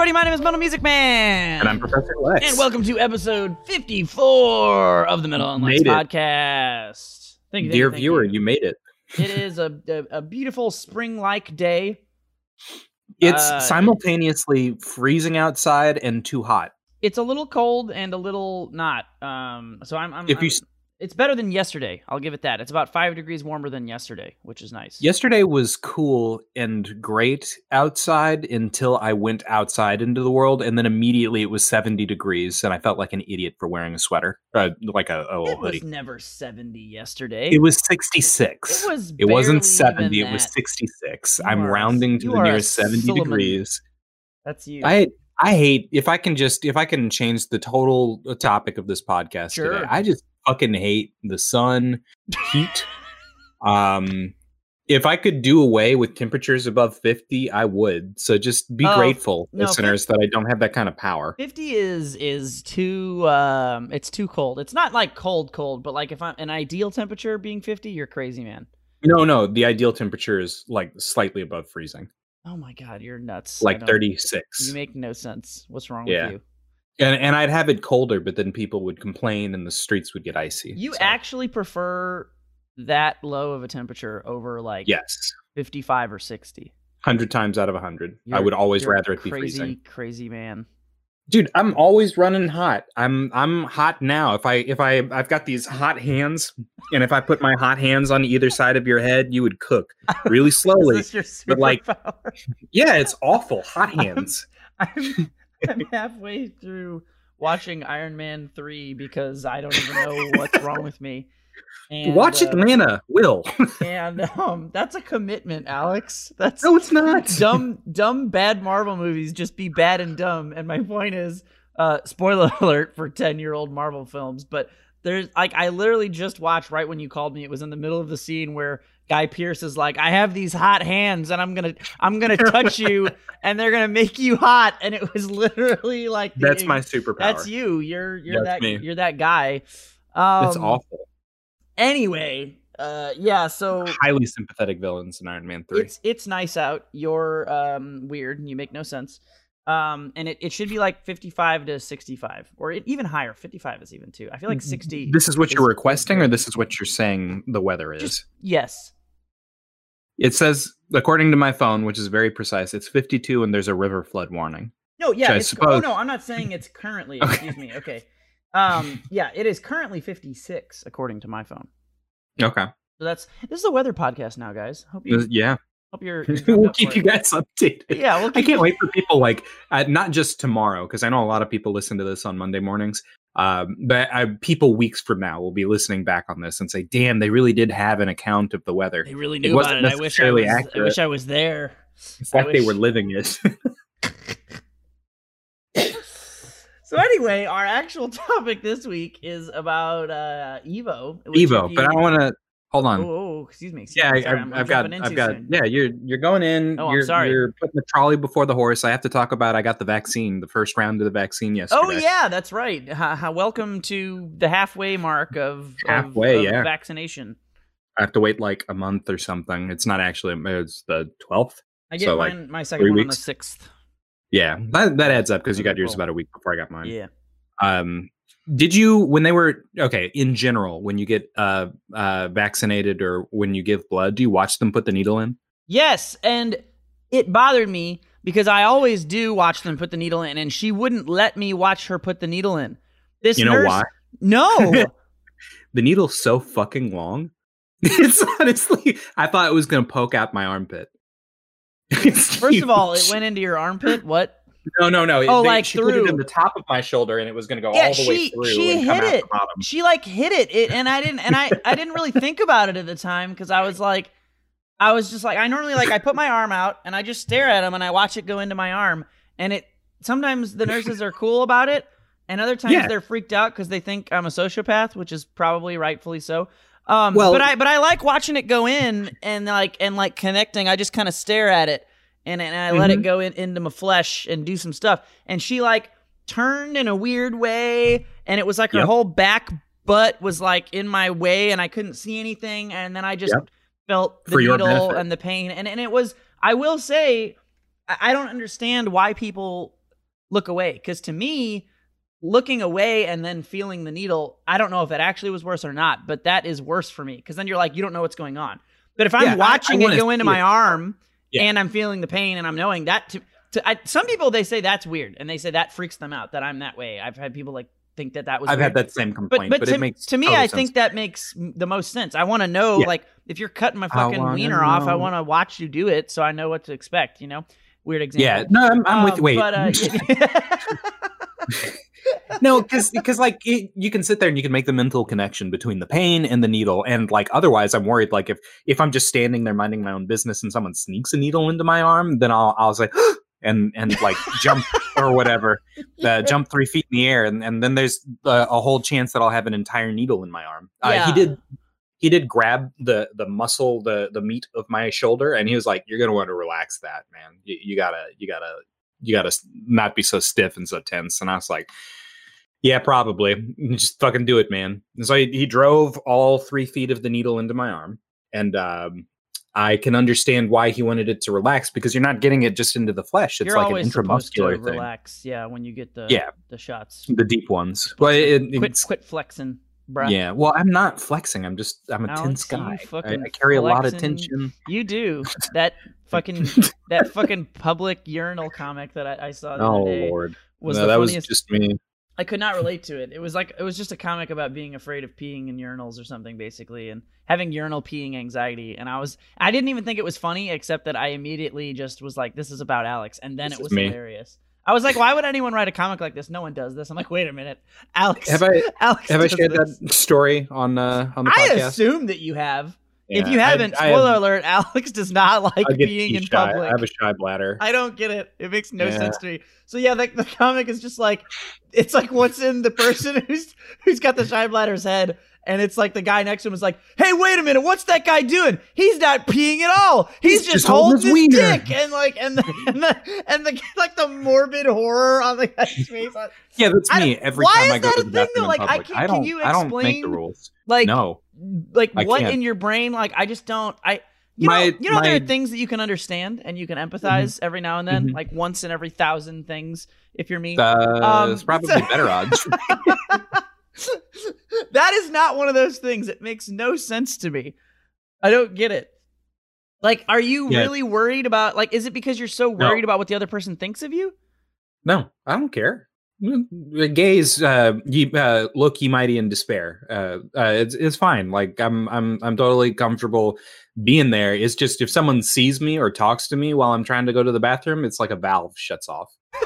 everybody. My name is Metal Music Man. And I'm Professor Lex. And welcome to episode 54 of the Metal and Lex podcast. Thank you, thank Dear you, thank viewer, you. you made it. it is a, a, a beautiful spring like day. It's Uh, simultaneously freezing outside and too hot. It's a little cold and a little not. Um, so I'm. I'm If you I'm- s- it's better than yesterday. I'll give it that. It's about five degrees warmer than yesterday, which is nice. Yesterday was cool and great outside until I went outside into the world, and then immediately it was 70 degrees, and I felt like an idiot for wearing a sweater, uh, like a, a hoodie. It little was never 70 yesterday. It was 66. It was. It wasn't 70, it was 66. I'm are rounding to the nearest 70 Solomon. degrees. That's you. I I hate if I can just if I can change the total uh, topic of this podcast Sure. today. I just fucking hate the sun, heat. um if I could do away with temperatures above 50, I would. So just be Oh, grateful, no, listeners, that I don't have that kind of power. 50 is is too um it's too cold. It's not like cold cold, but like if I'm an ideal temperature being 50, you're crazy, man. No, no, the ideal temperature is like slightly above freezing, Oh my god, you're nuts. Like 36. You make no sense. What's wrong Yeah. with you? And and I'd have it colder, but then people would complain and the streets would get icy. You so, actually prefer that low of a temperature over like Yes. 55 or 60. 100 times out of 100. I You're- would always rather it be crazy, freezing. crazy man. dude i'm always running hot i'm i'm hot now if i if i i've got these hot hands and if i put my hot hands on either side of your head you would cook really slowly Is this your but, like, yeah it's awful hot hands I'm, I'm halfway through watching Iron Man 3 because I don't even know what's wrong with me. And, watch uh, atlanta will And um, that's a commitment, Alex. That's no it's not dumb, dumb, bad Marvel movies just be bad and dumb. And my point is, uh, spoiler alert for 10 year old Marvel films, but there's like, I literally just watched right when you called me. It was in the middle of the scene where Guy Pearce is like, I have these hot hands and I'm to, I'm to touch you and they're to make you hot. And it was literally like, the that's my superpower that's you. You're, you're That's that, me. you're that guy. Um, it's awful Anyway, uh, yeah, so highly sympathetic villains in iron man 3 it's it's nice out. You're um weird and you make no sense. Um, and it, it should be like 55 to 65 or even higher. 55 is even too. I feel like 60. this is what you're requesting or this is what you're saying the weather is Just- yes. it says according to my phone which is very precise it's 52 and there's a river flood warning No, yeah. I It's, oh no, I'm not saying it's currently. Okay. Excuse me. Okay. Um, yeah, it is currently 56 according to my phone. okay So that's this is a weather podcast now, guys. Hope you yeah hope you're. you're we'll up keep you guys updated. Yeah, we'll I can't wait for people like uh, not just tomorrow because I know a lot of people listen to this on Monday mornings. Um, but uh, people weeks from now will be listening back on this and say, "Damn, they really did have an account of the weather. They really It knew about wasn't it. I wish I necessarily was. I wish I was there. It's I like they were living it." So anyway, our actual topic this week is about uh Evo. Evo, but I you- want to hold on. Oh, oh, excuse me. excuse yeah, me, I, sorry, I've, I'm- I'm I've got, I've got. soon. Yeah, you're you're going in. Oh, I'm you're, sorry. You're putting the trolley before the horse. I have to talk about. I got the vaccine, the first round of the vaccine yesterday. Oh yeah, that's right. Ha, ha, welcome to the halfway mark of of- Halfway, of yeah. vaccination. I have to wait like a month or something. It's not actually. It's the twelfth. I get So, like, my second one on the sixth. Yeah, that that adds up because you got yours about a week before I got mine. Yeah. Um, did you when they were okay in general when you get uh uh vaccinated or when you give blood, do you watch them put the needle in? Yes, and it bothered me because I always do watch them put the needle in, and she wouldn't let me watch her put the needle in. This You know nurse, why? No. The needle's so fucking long. It's honestly, I thought it was gonna poke out my armpit. It's First of all, it went into your armpit. What? No, no, no. Oh, they- like she put it in the top of my shoulder, and it was gonna go Yeah, all the way she- through. she hit it. She like hit it, it and I didn't, and I I didn't really think about it at the time because I was like, I was just like, I normally like I put my arm out and I just stare at them and I watch it go into my arm, and it sometimes the nurses are cool about it, and other times Yeah. they're freaked out because they think I'm a sociopath, which is probably rightfully so. Um, Well- but I but I like watching it go in and like and like connecting. I just kind of stare at it and and I let it Mhm. go in, into my flesh and do some stuff. And she like turned in a weird way, and it was like her Yep. whole back butt was like in my way, and I couldn't see anything. And then I just Yep. felt the For needle and the pain, and and it was. I will say, I I don't understand why people look away because to me looking away and then feeling the needle i don't know if it actually was worse or not but that is worse for me because then you're like you don't know what's going on but if i'm Yeah, I- I watching it go into see my it. arm Yeah. and i'm feeling the pain and i'm knowing that to, to I, some people they say that's weird and they say that freaks them out that i'm that way i've had people like think that that was I've weird. had that same complaint, but, but, to, it makes to me i sense. think that makes the most sense i want to know Yeah. like if you're cutting my fucking wiener off i want to watch you do it so i know what to expect you know weird example Yeah, no, I'm, I'm with. Um, Wait, but, uh, no, because because like it, you can sit there and you can make the mental connection between the pain and the needle, and like otherwise, I'm worried. Like if if I'm just standing there minding my own business and someone sneaks a needle into my arm, then I'll I'll say and and like jump or whatever, uh, jump three feet in the air, and and then there's uh, a whole chance that I'll have an entire needle in my arm. Uh, Yeah. He did. He did grab the the muscle, the the meat of my shoulder, and he was like, "You're gonna want to relax that, man. You, you gotta, you gotta, you gotta not be so stiff and so tense." And I was like, "Yeah, probably. Just fucking do it, man." And so he, he drove all three feet of the needle into my arm, and um, I can understand why he wanted it to relax because you're not getting it just into the flesh. It's You're like an intramuscular thing, relax, yeah, when you get the Yeah. the shots. the deep ones. But it, quit quit flexing, bruh. yeah. Well, I'm not flexing. I'm just I'm a tense guy. I, I carry a lot of tension. You do that fucking that fucking public urinal comic that I, I saw the Oh other day lord, was no, that was just me. I could not relate to it. It was like it was just a comic about being afraid of peeing in urinals or something, basically, and having urinal peeing anxiety. And I was I didn't even think it was funny, except that I immediately just was like, "This is about Alex," and then This it was hilarious. I was like, "Why would anyone write a comic like this? No one does this." I'm like, "Wait a minute, Alex." Have I Alex have I shared this. that story on uh on the I podcast? assume that you have. if you haven't, I, spoiler have- alert: Alex does not like being in shy. public. I have a shy bladder. I don't get it. It makes no Yeah. sense to me. So yeah, the, the comic is just like it's like what's in the person who's who's got the shy bladder's head, and it's like the guy next to him is like, "Hey, wait a minute, what's that guy doing? He's not peeing at all. He's, He's just, just holding holding his his dick." And like, and the and the and the like the morbid horror on the guy's face. Yeah, that's me. Every why time is I go that to a the thing, bathroom Like, I can't- I can don't. you explain, I don't make the rules. Like, no, like I what can't. in your brain? Like, I just don't. I. You My- know, you know, there are things that you can understand and you can empathize every now and then, Mhm. like once in every thousand things. If you're me, uh, Um, it's probably so- better odds. that is not one of those things. It makes no sense to me. I don't get it. Like, are you Yeah. really worried about? Like, is it because you're so No. worried about what the other person thinks of you? no, I don't care. The gays uh, ye, uh, look ye mighty in despair. Uh, uh, it's it's fine. Like I'm I'm I'm totally comfortable being there. It's just if someone sees me or talks to me while I'm trying to go to the bathroom, it's like a valve shuts off.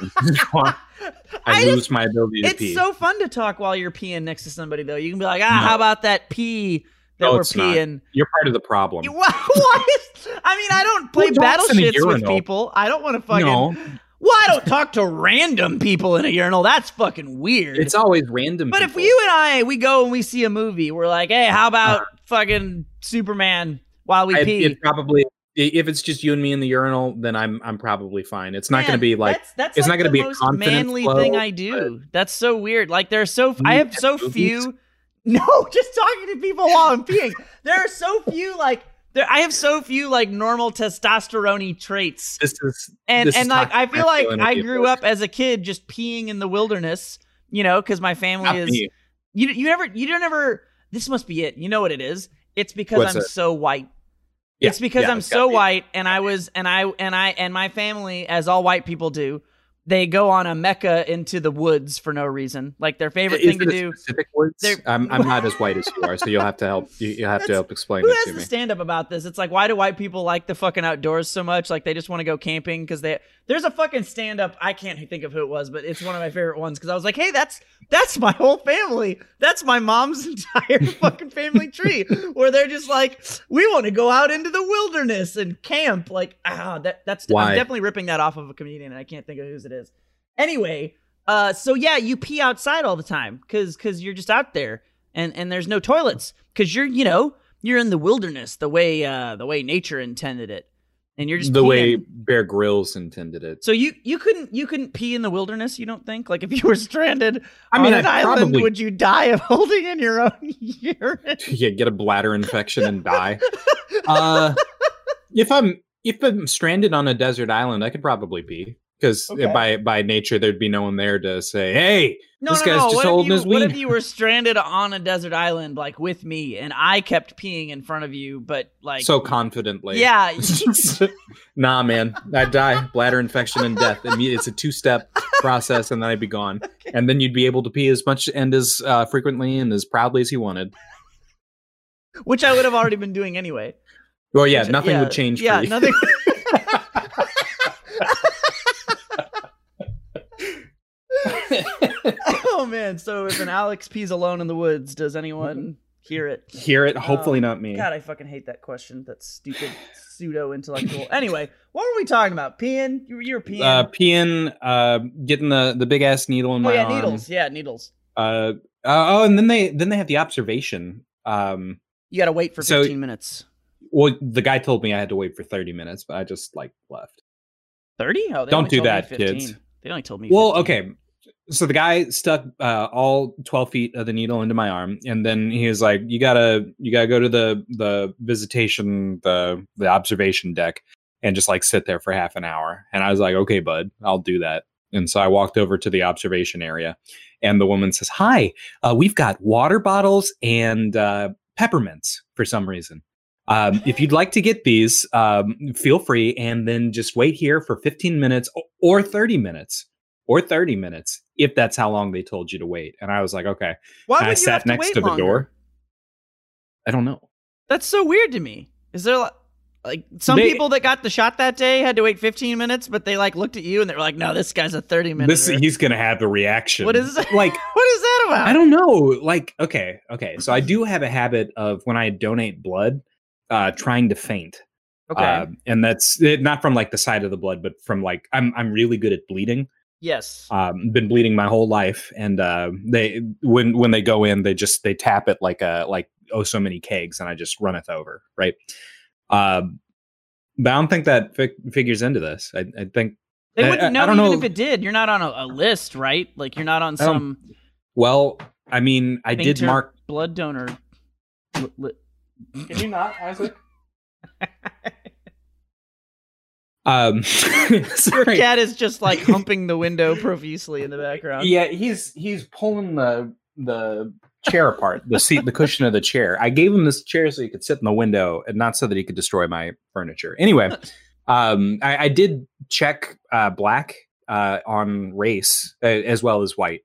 I, I lose just- my ability to it's pee. so fun to talk while you're peeing next to somebody, though. You can be like, ah, No. how about that pee that No, we're it's not. peeing? You're part of the problem. Why, is, I mean, I don't play Who talks in a battleships with people. I don't want to fucking. no, Well, I don't talk to random people in a urinal. That's fucking weird. it's always random. but if you and I we go and we see a movie, we're like, hey, how about Uh, fucking Superman while we I, pee? it probably if it's just you and me in the urinal, then I'm I'm probably fine. It's not going to be like that's, that's it's like not gonna be a most manly flow, thing I do. That's so weird. Like there's so I have so movies? few. No, just talking to people while I'm peeing. There are so few like there. I have so few like normal testosterone traits, this is and this is and like I feel like I grew up as a kid just peeing in the wilderness. You know, because my family Not is. me. You you never you don't ever. This must be it. You know what it is? It's because What's I'm it? so white. Yeah, it's because yeah, I'm so be. white, and I was, and I, and I, and my family, as all white people do, they go on a mecca into the woods for no reason. Like their favorite Is thing to a do. Specific words. They're- I'm I'm not as white as you are, so you'll have to help. You, you'll have to help explain Who it has to to me. stand up about this? It's like, why do white people like the fucking outdoors so much? Like they just want to go camping because they. There's a fucking stand up. I can't think of who it was, but it's one of my favorite ones because I was like, hey, that's that's my whole family. That's my mom's entire fucking family tree. Where they're just like, we want to go out into the wilderness and camp. Like, ah, that that's. Why? I'm definitely ripping that off of a comedian, and I can't think of whose it is. Anyway, uh, so yeah, you pee outside all the time because because you're just out there and and there's no toilets because you're you know you're in the wilderness the way uh the way nature intended it and you're just the peeing. way Bear Grylls intended it. So you you couldn't you couldn't pee in the wilderness. You don't think like if you were stranded I mean, on an I island, probably would you die of holding in your own urine? yeah, get a bladder infection and die. uh, if I'm if I'm stranded on a desert island, I could probably pee. Because Okay. by by nature there'd be no one there to say, "Hey, No, This no, guy's no. just what holding if his you, What if you were stranded on a desert island, like with me, and I kept peeing in front of you, but like, so confidently." yeah, nah, man, I'd die, bladder infection and death. It's a two step process, and then I'd be gone. And then you'd be able to pee as much and as uh, frequently and as proudly as you wanted. which I would have already been doing anyway. Well, yeah, Which- nothing yeah, would change. Yeah, for you. nothing. oh man! So if an Alex pees alone in the woods, does anyone hear it? Hear it? Hopefully, Um, not me. God, I fucking hate that question. That's stupid, pseudo intellectual. Anyway, what were we talking about? Peeing? You were, you were peeing. uh, peeing, uh, getting the the big ass needle in my. oh my yeah, arm. needles. Yeah, needles. Uh, uh, oh, and then they then they have the observation. Um, You got to wait for So- 15 minutes. well, the guy told me I had to wait for thirty minutes, but I just like left. 30? Oh, Don't do that, kids. They only told me. Well, 15. okay. So the guy stuck uh, all twelve feet of the needle into my arm, and then he was like, "You gotta, you gotta go to the the visitation, the the observation deck, and just like sit there for half an hour." And I was like, "Okay, bud, I'll do that." And so I walked over to the observation area, and the woman says, "Hi, uh, we've got water bottles and uh, peppermints for some reason." Um, if you'd like to get these, um, feel free, and then just wait here for 15 minutes or 30 minutes or 30 minutes if that's how long they told you to wait. And I was like, okay. Why And would I you sat have to next wait to the longer? door. I don't know. That's so weird to me. Is there li- like some They- people that got the shot that day had to wait 15 minutes, but they like looked at you and they were like, "No, this guy's a 30 minute." This he's gonna have the reaction. What is that? like? what is that about? I don't know. Like, okay, okay. So I do have a habit of when I donate blood, uh, trying to faint. Okay. Uh, and that's it, not from like the side of the blood, but from like I'm I'm really good at bleeding. Yes. um, been bleeding my whole life and uh, they when when they go in they just they tap it like a like oh so many kegs and i just run it over right um but i don't think that fi- figures into this i, I think they wouldn't I- know I don't even know. if it did. You're not on a, a list, right? Like you're not on I some well i mean i did mark blood donor. li- li- can you not isaac um Your cat is just like humping the window profusely in the background. yeah he's he's pulling the the chair apart the seat the cushion of the chair. I gave him this chair so he could sit in the window and not so that he could destroy my furniture. Anyway um i, I did check uh black uh on race uh, as well as white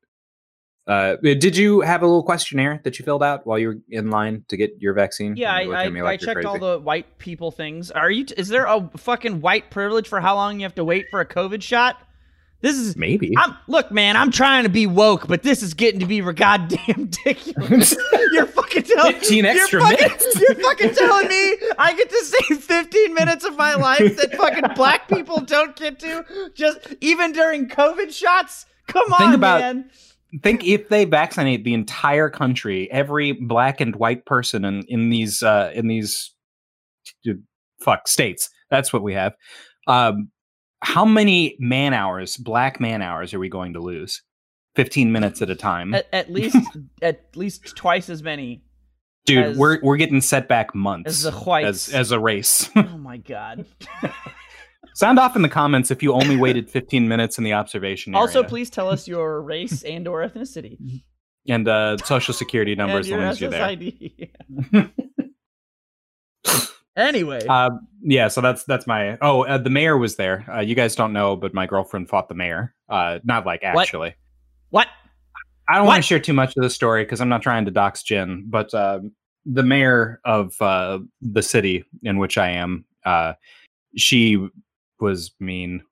uh did you have a little questionnaire that you filled out while you were in line to get your vaccine Yeah, I, I, I like you're checked all the white people things. Are you? Is there a fucking white privilege for how long you have to wait for a COVID shot? This is. maybe I'm look, man. I'm trying to be woke, but this is getting to be goddamn ridiculous. you're fucking telling 15 extra you're fucking, minutes. You're fucking telling me I get to save 15 minutes of my life that fucking black people don't get to, just even during COVID shots. Come on, Think about- man. Think if they vaccinate the entire country, every black and white person in in these uh, in these fuck states, that's what we have. Um, how many man hours, black man hours, are we going to lose? Fifteen minutes at a time, At, at least at least twice as many dude. as- we're we're getting set back months as the whites. as as a race. oh my god. Sound off in the comments if you only waited fifteen minutes in the observation area. Also, please tell us your race and or ethnicity. and uh, social security number as long as you're there. Anyway, Uh, yeah, so that's that's my. Oh, uh, the mayor was there. Uh, you guys don't know, but my girlfriend fought the mayor. Uh, not like actually. what? I don't want to share too much of the story because I'm not trying to dox Jen. But uh, the mayor of uh, the city in which I am, uh, she was mean,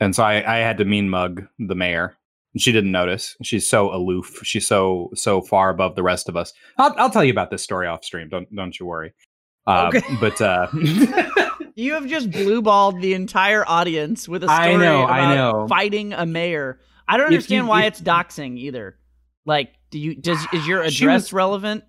and so I, I had to mean mug the mayor. And she didn't notice. She's so aloof. She's so so far above the rest of us. I'll I'll tell you about this story off stream. Don't don't you worry. Uh, Okay. But uh, You have just blue balled the entire audience with a story I know, about I know. fighting a mayor. I don't If you- understand why if- it's doxing either. Like, do you does is your address was- relevant?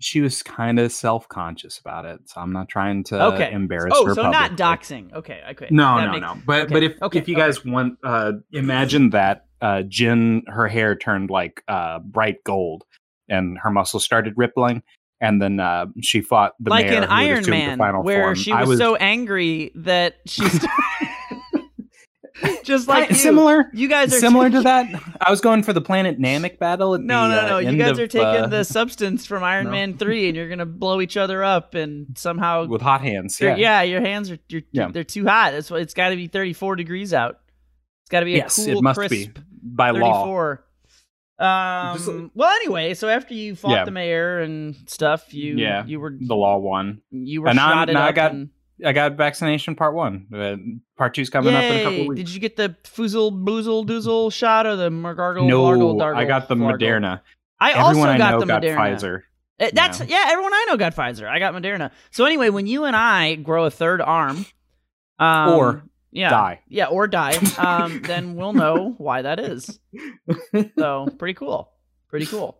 She was kind of self-conscious about it so i'm not trying to Okay. embarrass Oh, her so not doxing. Okay, I okay. no That no makes- no but okay, but if okay, if you guys want uh imagine that uh Jin her hair turned like uh bright gold and her muscles started rippling and then uh she fought the like mayor in Iron Man, where form. she I was, so angry that she. St- just like you. similar. You guys are similar to that. I was going for the planet Namek battle. At No, the, no, uh, no. You end guys of, are taking uh, the substance from Iron no. Man three, and you're gonna blow each other up, and somehow, with hot hands. yeah. Yeah. your hands are you're, Yeah. they're too hot. That's why it's got to be 34 degrees out. It's got to be a Yes, cool, it must crisp be by law. 34. Um. Well, anyway, so after you fought Yeah. the mayor and stuff, you Yeah, you were The law won. you were And now- shotted now I up. got and, I got vaccination part one. Uh, part two's coming up in a couple of weeks. Did you get the foozle boozle doozle shot or the Margargle? no, Largle, Dargle, I got the Flargle? Moderna. I Everyone also I got know the got Moderna. Pfizer. Uh, That's Yeah. yeah. Everyone I know got Pfizer. I got Moderna. So anyway, when you and I grow a third arm, um, Or yeah, die. yeah, or die, um, then we'll know why that is. So pretty cool, pretty cool.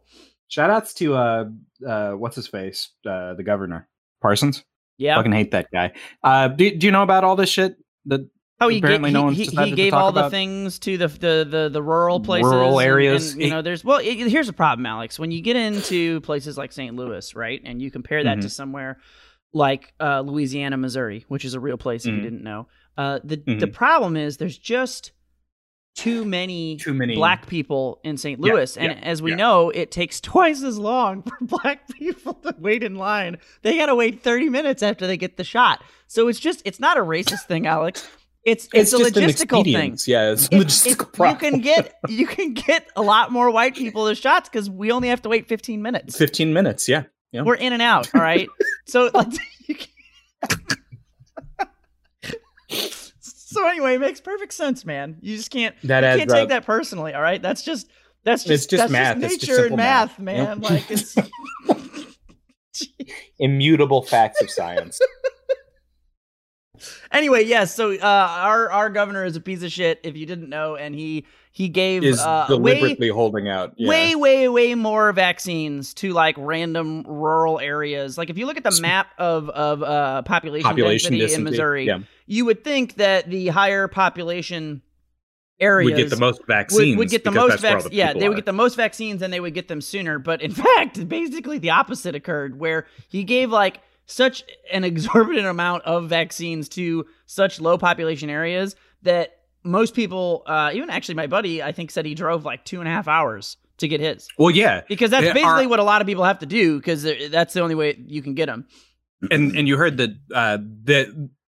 Shout outs to uh uh what's his face? Uh the governor. Parsons? Yeah. Fucking hate that guy. Uh do, do you know about all this shit? The Oh, he, apparently gave, no he, he, he gave all the things to the the the, the rural places, Rural areas. And, you know, there's well, it, here's a problem, Alex. When you get into places like St. Louis, right, and you compare that Mm-hmm. to somewhere like uh, Louisiana, Missouri, which is a real place if Mhm. you didn't know, uh, the the Mhm. problem is there's just too many too many black people in St. Yeah, Louis. and yeah, as we yeah. know, it takes twice as long for black people to wait in line. They got to wait 30 minutes after they get the shot. So it's just, it's not a racist thing, Alex. It's, it's, it's, a logistical thing. Yeah, it's a logistical you can get you can get a lot more white people the shots because we only have to wait 15 minutes. 15 minutes, yeah. yeah. We're in and out. All right. so like, so anyway, it makes perfect sense, man. You just can't That you can't take that personally. All right. That's just that's just It's just that's math. Just It's just nature and math, math. man. Yep. Like it's Immutable facts of science. anyway. Yes. so uh, our our governor is a piece of shit. If you didn't know, and he he gave Is uh, way deliberately holding out. Yeah. way way way more vaccines to like random rural areas like if you look at the map of of uh population, population density, in missouri Yeah. you would think that the higher population areas Would get the most would, vaccines. would get the most that's where all vaccines. the Yeah, they would get the most vaccines and they would get them sooner. But in fact, basically the opposite occurred, where he gave like such an exorbitant amount of vaccines to such low population areas that most people, uh, even actually my buddy, I think said he drove like two and a half hours to get his Well, yeah, because that's basically our- what a lot of people have to do because that's the only way you can get them. and and you heard that uh, that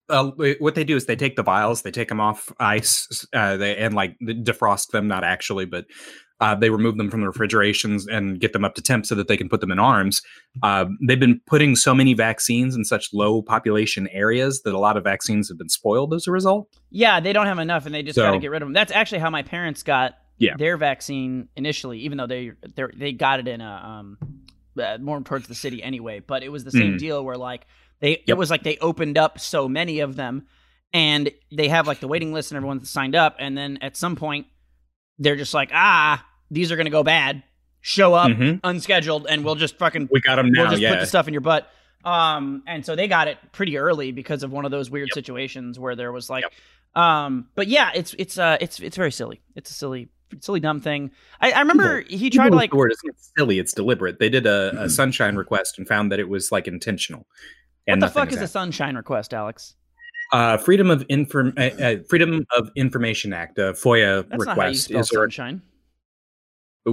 uh, what they do is they take the vials, they take them off ice, uh, they and like defrost them, not actually, but uh, they remove them from the refrigerations and get them up to temp so that they can put them in arms. Uh, they've been putting so many vaccines in such low population areas that a lot of vaccines have been spoiled as a result. Yeah, they don't have enough, and they just got to get rid of them. That's actually how my parents got Yeah. their vaccine initially, even though they they they got it in a um uh, more towards the city anyway. But it was the same Mhm. deal where like they it was like they opened up so many of them, and they have like the waiting list and everyone's signed up, and then at some point they're just like ah these are gonna go bad, show up Mhm. unscheduled, and we'll just fucking We got them now. we'll just yeah, put the stuff in your butt. Um, and so they got it pretty early because of one of those weird situations where there was like, um, but yeah, it's it's uh it's it's very silly. It's a silly silly dumb thing. I, I remember he tried to like word is not silly; it's deliberate. They did a, Mm-hmm. a sunshine request and found that it was like intentional. what And the fuck is has a sunshine request, Alex? Uh, Freedom of Inform uh, uh, Freedom of Information Act, a FOIA That's not how you request is sunshine.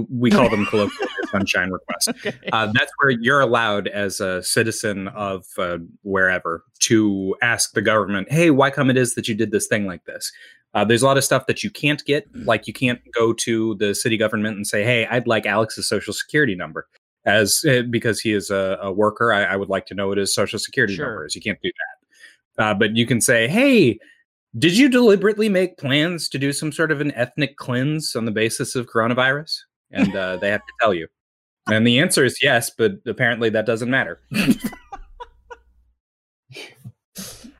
we call them colloquially sunshine request. Okay. Uh, that's where you're allowed as a citizen of uh, wherever to ask the government, "Hey, why come it is that you did this thing like this?" Uh, there's a lot of stuff that you can't get, like you can't go to the city government and say, "Hey, I'd like Alex's social security number." As uh, because he is a, a worker, I, I would like to know what his social security Sure. number is. You can't do that, uh, but you can say, "Hey, did you deliberately make plans to do some sort of an ethnic cleanse on the basis of coronavirus? And uh, they have to tell you. And the answer is yes, but apparently that doesn't matter.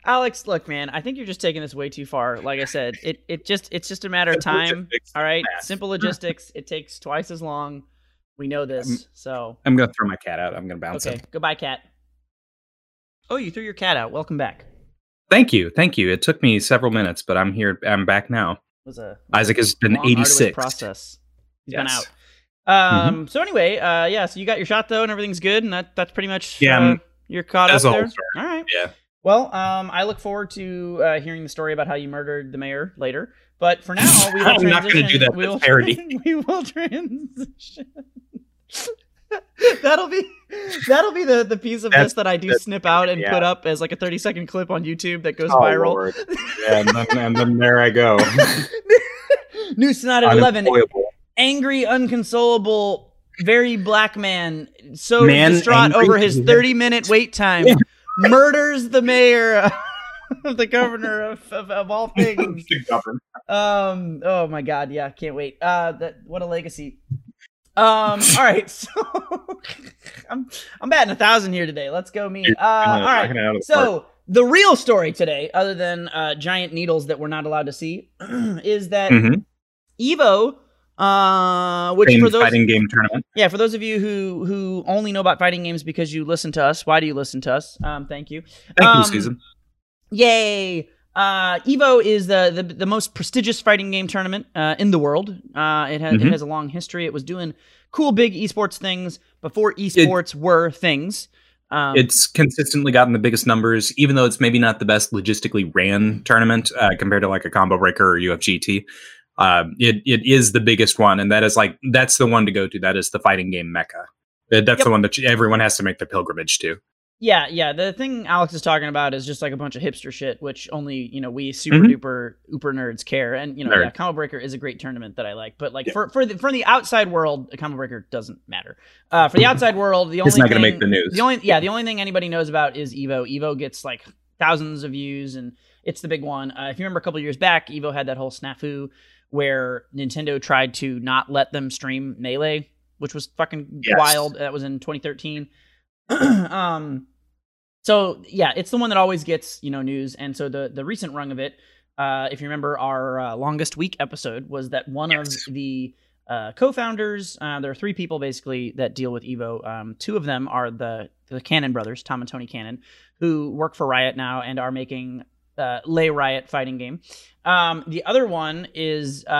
Alex, look, man, I think you're just taking this way too far. Like I said, it it just it's just a matter of time. All right, simple logistics. It takes twice as long. We know this. So I'm going to throw my cat out. I'm going to bounce okay, it. goodbye, cat. Oh, you threw your cat out. Welcome back. Thank you. Thank you. It took me several minutes, but I'm here. I'm back now. Was a Isaac has been 86. process. He's Yes. been out. Um. So anyway, uh, yeah. So you got your shot though, and everything's good, and that that's pretty much Yeah, Uh, you're caught up there. story. All right. Yeah. Well, um, I look forward to uh, hearing the story about how you murdered the mayor later. But for now, we will I'm not gonna do that we with will, parody. we will transition. that'll be that'll be the the piece of That's- this that I do snip out and yeah. put up as like a 30 second clip on YouTube that goes Oh, viral. Yeah, and then, and then there I go. News tonight at 11. Angry, unconsolable, very black man, so Man distraught angry over his 30 minute wait time, Yeah. murders the mayor of the governor of, of, of all things. Um. Oh my God. Yeah. Can't wait. Uh. That. What a legacy. Um. All right. So I'm I'm batting a thousand here today. Let's go me. Uh. All right. Knocking it out of the park. So the real story today, other than uh, giant needles that we're not allowed to see, is that Mhm. Evo. Uh, which for those fighting game tournament. yeah, for those of you who who only know about fighting games because you listen to us, why do you listen to us? Um, thank you. Thank Um, you, Susan. Yay! Uh, Evo is the, the the most prestigious fighting game tournament uh, in the world. Uh, it has it Mhm. has a long history. It was doing cool big esports things before esports were things. Um, It's consistently gotten the biggest numbers, even though it's maybe not the best logistically ran tournament uh, compared to like a Combo Breaker or UFGT. Um, it it is the biggest one, and that is like that's the one to go to. That is the fighting game mecca. That's Yep. the one that everyone has to make the pilgrimage to. Yeah, yeah. The thing Alex is talking about is just like a bunch of hipster shit, which only you know we super Mhm. duper uber nerds care. And you know, yeah, Combo Breaker is a great tournament that I like, but like Yeah. for for the for the outside world, Combo Breaker doesn't matter. Uh, for the outside world, the only It's not going to thing- make the news. The only yeah, the only thing anybody knows about is Evo. Evo gets like thousands of views, and it's the big one. Uh, if you remember a couple years back, Evo had that whole snafu where Nintendo tried to not let them stream Melee, which was fucking Yes. wild. That was in 2013. um, so yeah, it's the one that always gets you know news, and so the the recent rung of it. Uh, if you remember our uh, longest week episode was that one Yes. of the uh, co-founders. Uh, there are three people basically that deal with Evo. Um, two of them are the the Cannon brothers, Tom and Tony Cannon, who work for Riot now and are making uh, Lay Riot fighting game. Um, the other one is uh, uh,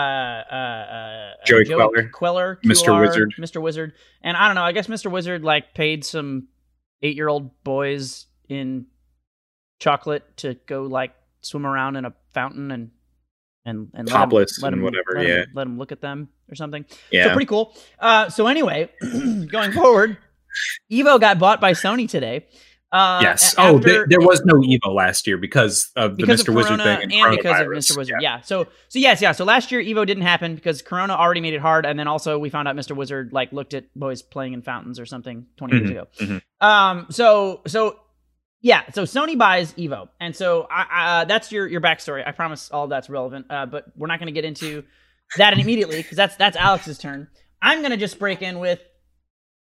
uh, Joey Cuellar. Cuellar, Mr. QR, Wizard. Mr. Wizard, and I don't know. I guess Mr. Wizard like paid some eight year old boys in chocolate to go like swim around in a fountain and and and Topless let 'em- and let whatever, let yeah. let them look at them or something. So yeah. pretty cool. Uh, so anyway, going forward, Evo got bought by Sony today. Uh, yes. Oh, after- there, was no Evo last year because of the because Mr. of Wizard thing and, and because of. Mr. Wizard. Yeah. Yeah. So so yes, yeah. So last year Evo didn't happen because Corona already made it hard, and then also we found out Mr. Wizard like looked at boys playing in fountains or something 20 years Mhm, ago. mhm. Um. So so yeah. So Sony buys Evo, and so I, I, uh, that's your your backstory. I promise all that's relevant. Uh, but we're not going to get into that immediately because that's that's Alex's turn. I'm going to just break in with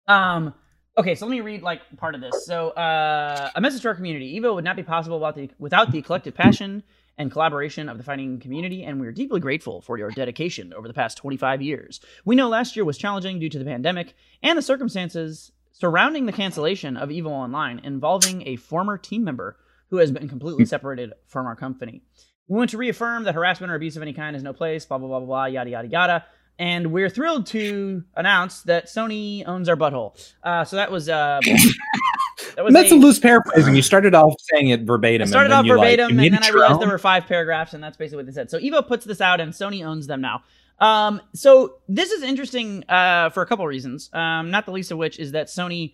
um. Okay, so let me read like part of this. So, uh, a message to our community: Evo would not be possible without the without the collective passion and collaboration of the fighting community, and we are deeply grateful for your dedication over the past 25 years. We know last year was challenging due to the pandemic and the circumstances surrounding the cancellation of Evo Online, involving a former team member who has been completely separated from our company. We want to reaffirm that harassment or abuse of any kind has no place. Blah blah blah blah blah. Yada yada yada. And we're thrilled to announce that Sony owns our butthole. Uh, so that was uh, that was That's a- a loose paraphrasing. You started off saying it verbatim. I started off like, verbatim, made and then I realized there were five paragraphs, and that's basically what they said. So Evo puts this out, and Sony owns them now. Um, so this is interesting uh, for a couple reasons. Um, not the least of which is that Sony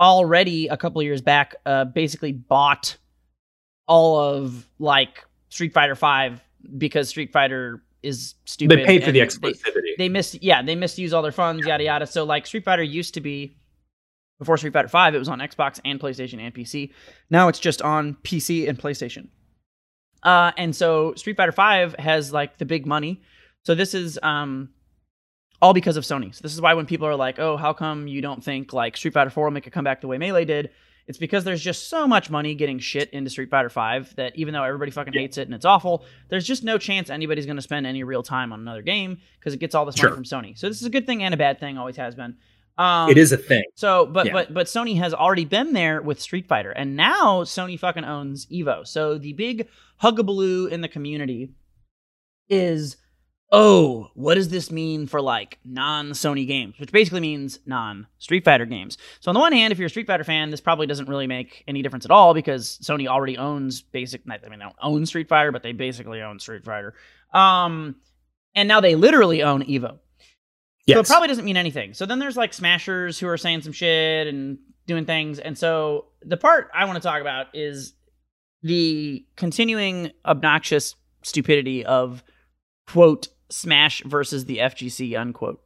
already a couple years back uh, basically bought all of like Street Fighter Five because Street Fighter is stupid. They paid for the exclusivity. they miss yeah they misuse all their funds yada yada. So like street fighter used to be before street fighter 5 it was on xbox and playstation and pc now it's just on pc and playstation. Uh and so street fighter 5 has like the big money. So this is um all because of sony. So this is why when people are like oh how come you don't think like street fighter 4 will make a comeback the way melee did it's because there's just so much money getting shit into Street Fighter 5 that even though everybody fucking hates it and it's awful, there's just no chance anybody's going to spend any real time on another game because it gets all this money from Sony. So this is a good thing and a bad thing, always has been. Um, it is a thing. So, but Yeah. but but Sony has already been there with Street Fighter, and now Sony fucking owns Evo. So the big hugabaloo in the community is oh, what does this mean for like non Sony games, which basically means non Street Fighter games. So, on the one hand, if you're a Street Fighter fan, this probably doesn't really make any difference at all because Sony already owns basic, I mean, they don't own Street Fighter, but they basically own Street Fighter. Um, and now they literally own Evo. Yes. So it probably doesn't mean anything. So then there's like smashers who are saying some shit and doing things. And so the part I want to talk about is the continuing obnoxious stupidity of quote smash versus the FGC unquote.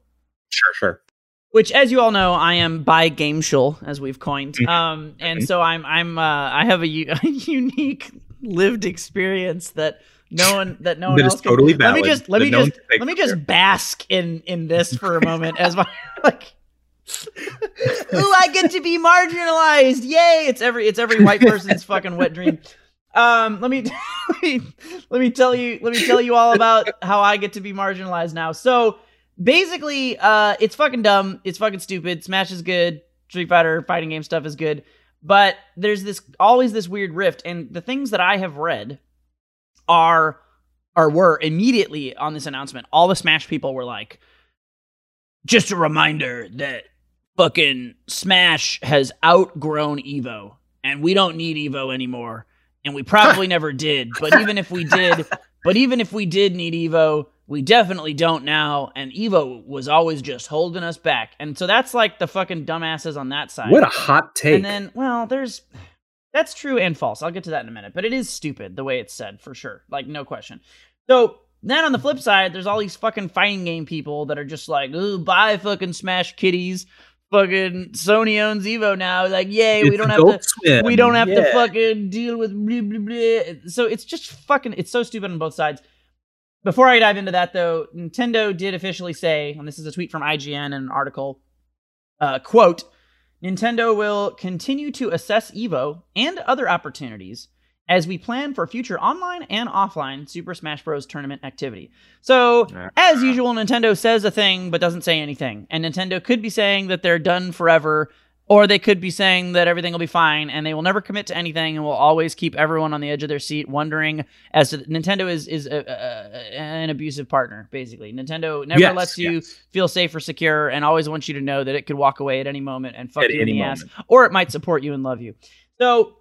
Sure, sure. Which, as you all know, I am by gameshul, as we've coined. Mhm. Um, and Mhm. so I'm I'm uh, I have a, u- a unique lived experience that no one that no one That else can. totally let me just let me no just let me just bask in in this for a moment as my like. Ooh, I get to be marginalized! Yay! It's every it's every white person's fucking wet dream. Um, let me let me let me tell you let me tell you all about how I get to be marginalized now. So basically, uh, it's fucking dumb. It's fucking stupid. Smash is good. Street Fighter fighting game stuff is good. But there's this always this weird rift, and the things that I have read are or were immediately on this announcement. All the Smash people were like, just a reminder that fucking Smash has outgrown Evo, and we don't need Evo anymore, and we probably never did. But even if we did, but even if we did need Evo, we definitely don't now. And Evo was always just holding us back, and so that's like the fucking dumbasses on that side. What a hot take. And then, well, there's that's true and false. I'll get to that in a minute, but it is stupid the way it's said for sure, like no question. So then on the flip side, there's all these fucking fighting game people that are just like, ooh, buy fucking Smash Kitties. Fucking Sony owns Evo now. Like, yay, we don't have to Swim. we don't have to fucking deal with blah, blah, blah. So it's just fucking, it's so stupid on both sides. Before I dive into that, though, Nintendo did officially say, and this is a tweet from IGN and an article, uh, quote, Nintendo will continue to assess Evo and other opportunities as we plan for future online and offline Super Smash Bros. tournament activity. So, ah. as usual, Nintendo says a thing but doesn't say anything. And Nintendo could be saying that they're done forever, or they could be saying that everything will be fine and they will never commit to anything and will always keep everyone on the edge of their seat wondering as to Nintendo is is a, a, an abusive partner basically. Nintendo never Yes, lets you yes. feel safe or secure and always wants you to know that it could walk away at any moment and fuck At you in the ass or it might support you and love you. So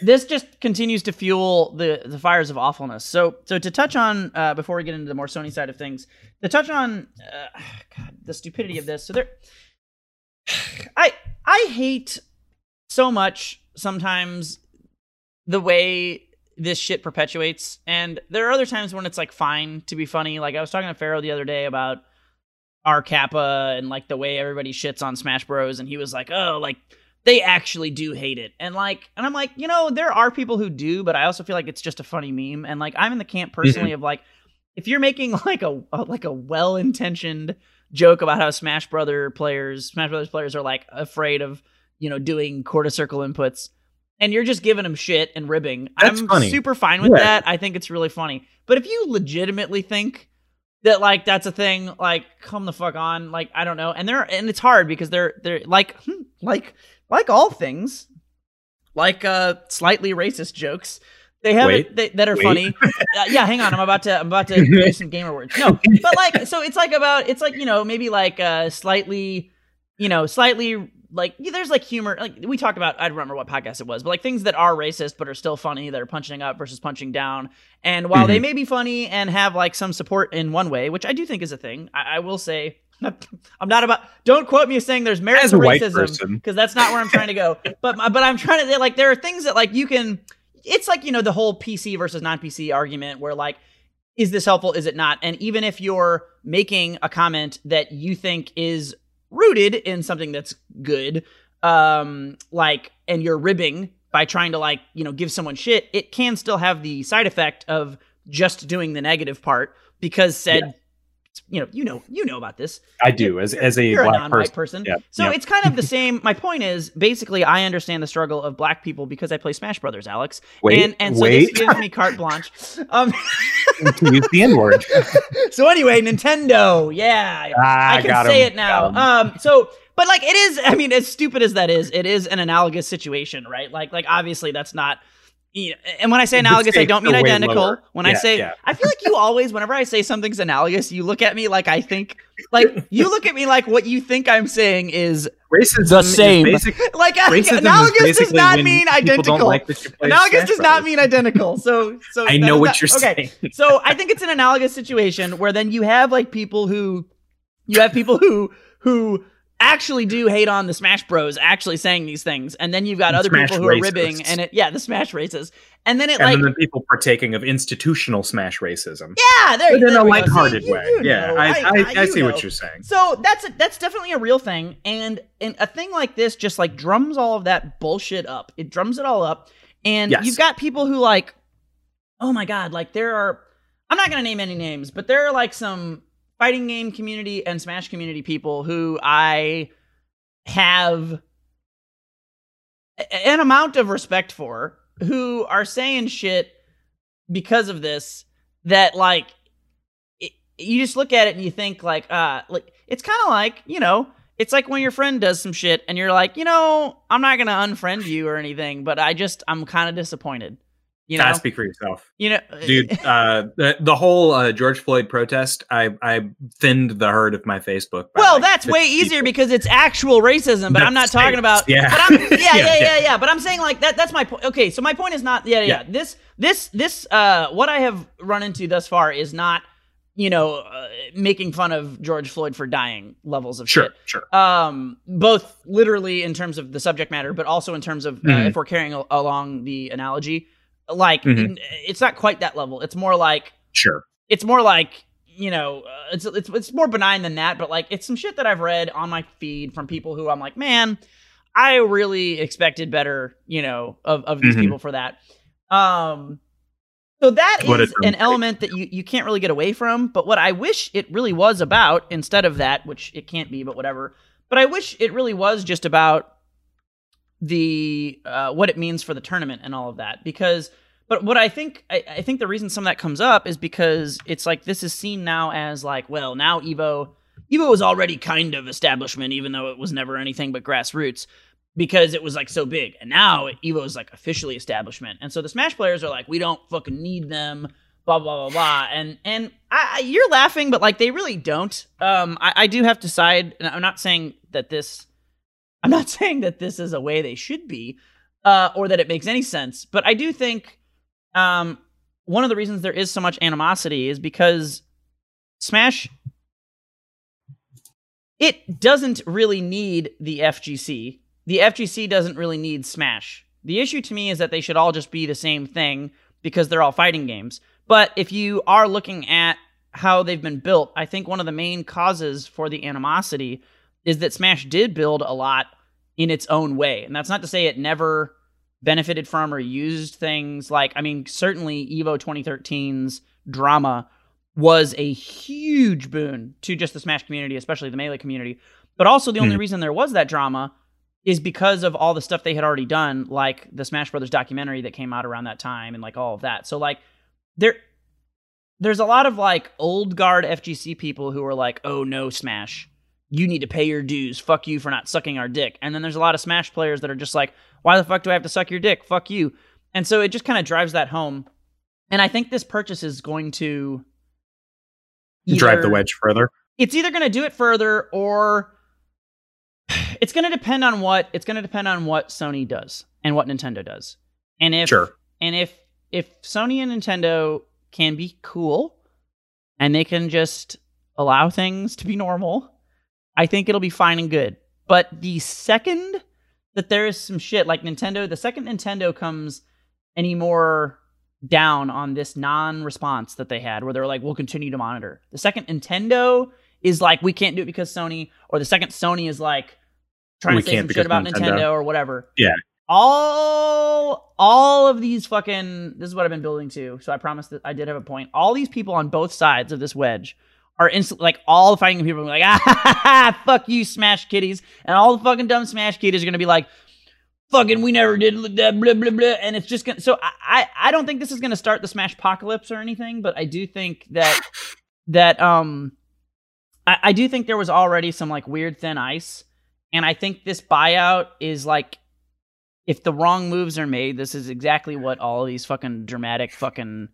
this just continues to fuel the the fires of awfulness. So so to touch on uh, before we get into the more Sony side of things, to touch on uh, God, the stupidity of this. So there, I I hate so much sometimes the way this shit perpetuates, and there are other times when it's like fine to be funny. Like I was talking to Pharaoh the other day about our Kappa and like the way everybody shits on Smash Bros. And he was like, oh, like they actually do hate it. And like, and I'm like, you know, there are people who do, but I also feel like it's just a funny meme. And like, I'm in the camp personally of like, if you're making like a, a like a well intentioned joke about how Smash Brother players, Smash Brothers players are like afraid of, you know, doing quarter circle inputs. And you're just giving them shit and ribbing. That's I'm funny. super fine with Yeah. that. I think it's really funny. But if you legitimately think that like that's a thing like come the fuck on like i don't know and they're and it's hard because they're they're like hmm, like like all things. Like uh slightly racist jokes. They have Wait, it they, that are wait. funny. Uh, yeah hang on. I'm about to i'm about to use some gamer words. No but like so it's like about it's like you know maybe like uh slightly you know slightly like there's like humor. Like we talked about i don't remember what podcast it was but like things that are racist but are still funny that are punching up versus punching down. And while they may be funny and have like some support in one way which i do think is a thing i, I will say i'm not about don't quote me as saying there's merit As to a white racism person. because that's not where i'm trying to go. But but i'm trying to like there are things that like you can it's like you know the whole pc versus non-pc argument where like is this helpful is it not? And even if you're making a comment that you think is rooted in something that's good um like and you're ribbing by trying to like you know give someone shit it can still have the side effect of just doing the negative part because said you know you know you know about this I do as as a you're a black non-white person. person. Yeah, So yeah. it's kind of the same. My point is basically I understand the struggle of black people because I play Smash Brothers, Alex. Wait, and and so wait. this gives me carte blanche. Um, to use the N word. so anyway, Nintendo, yeah, Ah, I can say him, it now. Um, so but like it is. I mean, as stupid as that is, it is an analogous situation, right? Like like obviously that's not. You know, and when I say analogous, I don't mean identical. lower. When I say, yeah. I feel like you always, whenever I say something's analogous, you look at me like I think, like you look at me like what you think I'm saying is Racism The same. basic- like racism analogous does not mean identical. Like that you play analogous does not mean identical. So, so I know what not- you're okay. saying. so I think it's an analogous situation where then you have like people who you have people who who actually do hate on the Smash Bros. actually saying these things, and then you've got other Smash people who are ribbing and it yeah the Smash races, and then it And like then the people partaking of institutional Smash racism. yeah there But in there a go. See, lighthearted you- way. you yeah, know. I, I, I, you see know. what you're saying. So that's a, that's definitely a real thing, and and a thing like this just like drums all of that bullshit up. It drums it all up, and Yes. you've got people who like, oh my god, like there are. I'm not gonna name any names, but there are like some fighting game community and Smash community people who I have an amount of respect for, who are saying shit because of this that like it, you just look at it and you think like uh like it's kind of like you know it's like when your friend does some shit and you're like you know i'm not gonna unfriend you or anything but i just i'm kind of disappointed you know Ah, speak for yourself. you know dude uh the, the whole uh, george floyd protest i i thinned the herd of my facebook well like, that's way easier people. because it's actual racism but i'm not talking about Yeah. but I'm, yeah, yeah, Yeah, yeah, yeah. yeah, But I'm saying like that. That's my point. Okay, so my point is not. Yeah, yeah. Yeah. This, this, this. Uh, what I have run into thus far is not, you know, uh, making fun of George Floyd for dying levels of sure shit. sure Um, both literally in terms of the subject matter, but also in terms of uh, Mhm. if we're carrying a- along the analogy, like Mhm. it's not quite that level. It's more like sure it's more like you know uh, it's it's it's more benign than that but like it's some shit that i've read on my feed from people who i'm like man i really expected better you know of, of these Mhm. people for that um so that What is an element that you, you can't really get away from but what i wish it really was about instead of that which it can't be but whatever but i wish it really was just about the uh, what it means for the tournament and all of that. Because but what I think I, I think the reason some of that comes up is because it's like this is seen now as like well now Evo Evo was already kind of establishment even though it was never anything but grassroots because it was like so big. And now Evo is like officially establishment. And so the Smash players are like we don't fucking need them blah blah blah blah. And and I, you're laughing but like they really don't. Um I, I do have to side and I'm not saying that this I'm not saying that this is a way they should be uh or that it makes any sense but I do think um, one of the reasons there is so much animosity is because Smash it doesn't really need the FGC. The FGC doesn't really need Smash. The issue to me is that they should all just be the same thing because they're all fighting games. But if you are looking at how they've been built, I think one of the main causes for the animosity is that Smash did build a lot in its own way. And that's not to say it never benefited from or used things like I mean certainly Evo 2013's drama was a huge boon to just the Smash community, especially the Melee community. But also the only Hmm. reason there was that drama is because of all the stuff they had already done, like the Smash Brothers documentary that came out around that time and like all of that. So like there there's a lot of like old guard FGC people who are like, "Oh no, Smash. You need to pay your dues. Fuck you for not sucking our dick." And then there's a lot of Smash players that are just like, "Why the fuck do I have to suck your dick? Fuck you." And so it just kind of drives that home. And I think this purchase is going to drive the wedge further it's either going to do it further or it's going to depend on what it's going to depend on what Sony does and what Nintendo does. And if Sure. and if if Sony and Nintendo can be cool and they can just allow things to be normal, I think it'll be fine and good. But the second that there is some shit like Nintendo, the second Nintendo comes any more down on this non-response that they had where they're like we'll continue to monitor. The second Nintendo is like we can't do it because Sony or the second Sony is like trying We to say some shit about Nintendo. Nintendo or whatever. Yeah. All all of these fucking this is what I've been building to. So I promise that I did have a point. All these people on both sides of this wedge are instant like all the fighting people are like ah fuck you smash kitties and all the fucking dumb smash kitties are gonna be like fucking we never did that blah blah blah. And it's just gonna so I, I I don't think this is gonna start the smash apocalypse or anything but I do think that that um I, I do think there was already some like weird thin ice. And I think this buyout is like if the wrong moves are made, this is exactly what all of these fucking dramatic fucking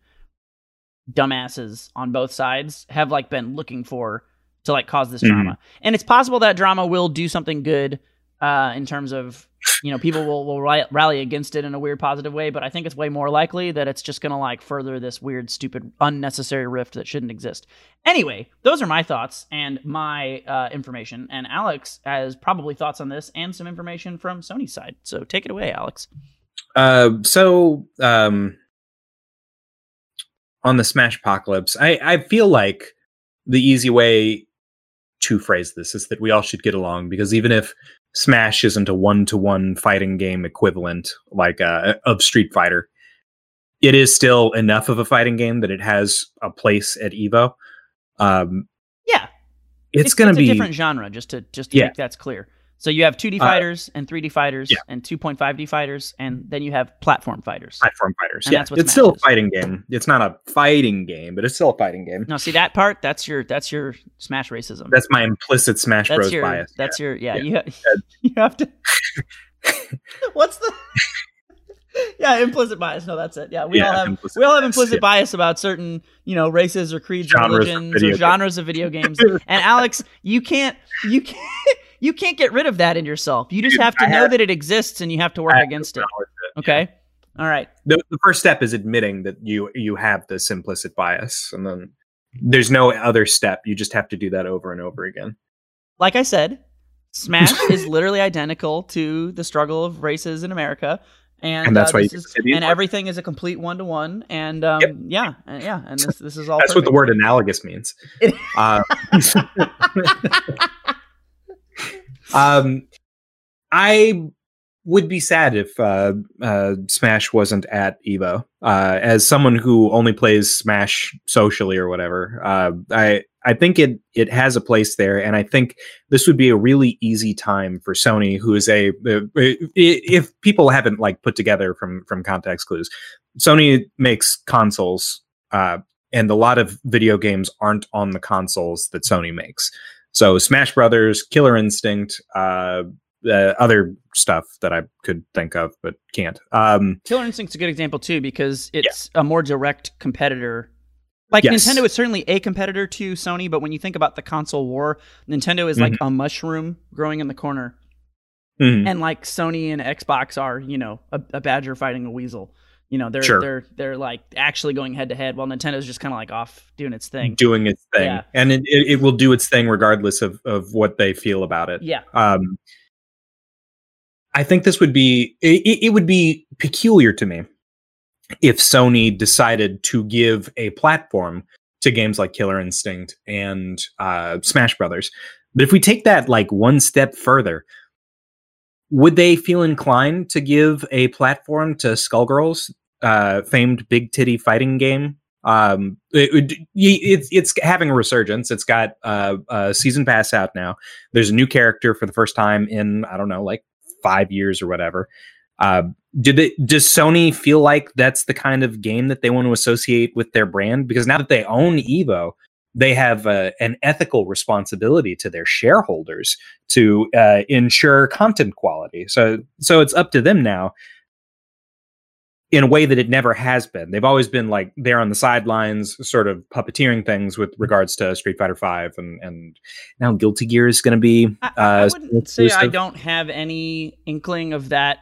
dumbasses on both sides have like been looking for to like cause this Mhm. drama. And it's possible that drama will do something good uh, in terms of you know people will will rally against it in a weird positive way, but I think it's way more likely that it's just gonna like further this weird, stupid, unnecessary rift that shouldn't exist. Anyway, those are my thoughts and my uh, information. And Alex has probably thoughts on this and some information from Sony's side. So take it away, Alex. Uh, so um, on the Smash Apocalypse, I, I feel like the easy way to phrase this is that we all should get along because even if Smash isn't a one-to-one fighting game equivalent like uh, of Street Fighter, it is still enough of a fighting game that it has a place at Evo. Um, Yeah, it's, going to be a different genre. Just to just to Yeah. make that's clear. So you have 2D Uh, fighters and 3D fighters yeah. and 2.5D fighters, and then you have platform fighters. platform fighters. And yeah, that's what it's still a fighting game. It's not a fighting game, but it's still a fighting game. No, see that part? That's your that's your Smash racism. That's my implicit Smash that's Bros. your bias. that's your yeah. Yeah. You ha- you have to. What's the? yeah, implicit bias. No, that's it. Yeah, we Yeah, all have implicit we all have bias, implicit yeah. bias about certain you know races or creeds Genres religions or games. genres of video games. and Alex, you can't you can't you can't get rid of that in yourself. You just have to I know have- that it exists and you have to work have to against it. it. Okay. All right. the, the first step is admitting that you you have this implicit bias and then there's no other step you just have to do that over and over again like I said, Smash is literally identical to the struggle of races in America, and, And that's uh, why is, to and everything is a complete one to one, and um, Yep. yeah, and yeah, and this this is all. that's what the word analogous means uh, um i would be sad if uh, uh, smash wasn't at evo uh, as someone who only plays smash socially or whatever uh, i i think it it has a place there and i think this would be a really easy time for Sony, who is a if people haven't like put together from from context clues, Sony makes consoles, uh, and a lot of video games aren't on the consoles that Sony makes. So Smash Brothers, Killer Instinct, uh, uh, other stuff that I could think of but can't. Um, Killer Instinct's a good example too because it's a more direct competitor. Like Yes. Nintendo is certainly a competitor to Sony, but when you think about the console war, Nintendo is like Mm-hmm. a mushroom growing in the corner, mhm. and like Sony and Xbox are, you know, a, a badger fighting a weasel. You know, they're Sure. they're they're like actually going head to head, while Nintendo's just kind of like off doing its thing. doing its thing, Yeah. and it, it, it will do its thing regardless of of what they feel about it. Yeah, um, I think this would be it, it would be peculiar to me if Sony decided to give a platform to games like Killer Instinct and uh, Smash Brothers. But if we take that like one step further, would they feel inclined to give a platform to Skullgirls, uh, famed big titty fighting game? Um, it, y- it's it's having a resurgence. It's got uh, a season pass out now. There's a new character for the first time in I don't know, like five years or whatever. Uh, did it? Does Sony feel like that's the kind of game that they want to associate with their brand? Because now that they own Evo, they have uh, an ethical responsibility to their shareholders to uh, ensure content quality. So, so it's up to them now. In a way that it never has been, they've always been like there on the sidelines, sort of puppeteering things with regards to Street Fighter Five, and and now Guilty Gear is going to be. I, Uh, I wouldn't say I don't have any inkling of that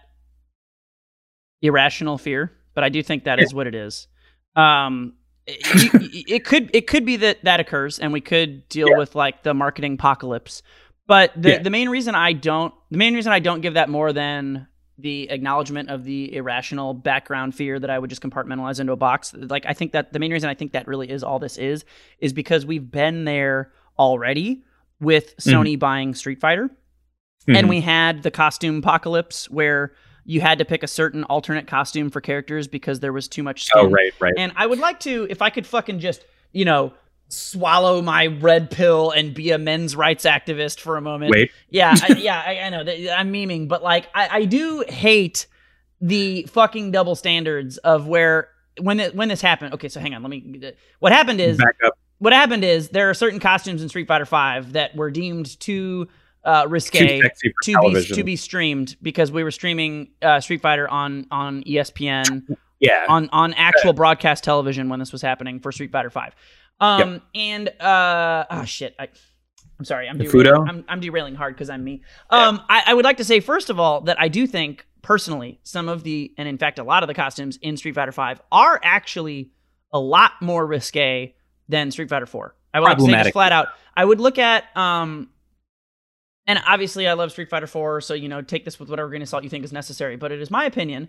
irrational fear, but I do think that is what it is. Um, it, could it could be that that occurs, and we could deal Yeah. with like the marketing apocalypse. But the Yeah. the main reason I don't the main reason I don't give that more than the acknowledgement of the irrational background fear that I would just compartmentalize into a box. Like I think that the main reason I think that really is all this is is because we've been there already with Mm-hmm. Sony buying Street Fighter Mhm. and we had the costume apocalypse where you had to pick a certain alternate costume for characters because there was too much oh, skin. oh right, right. And I would like to, if I could fucking just, you know, swallow my red pill and be a men's rights activist for a moment. Wait, Yeah, I, yeah, I, I know that I'm memeing, but like, I, I do hate the fucking double standards of where when it, when this happened. Okay, so hang on, let me. What happened is what happened is there are certain costumes in Street Fighter Five that were deemed too uh, risque to be to be streamed because we were streaming uh, Street Fighter on on ESPN yeah. on on actual broadcast television when this was happening for Street Fighter Five. Um and uh oh shit I. I'm sorry. I'm derailing, I'm, I'm derailing hard because I'm me. Um, I, I would like to say first of all that I do think personally some of the and in fact a lot of the costumes in Street Fighter Five are actually a lot more risque than Street Fighter Four. I would like to say just flat out. I would look at um, and obviously I love Street Fighter Four, so you know take this with whatever grain of salt you think is necessary. But it is my opinion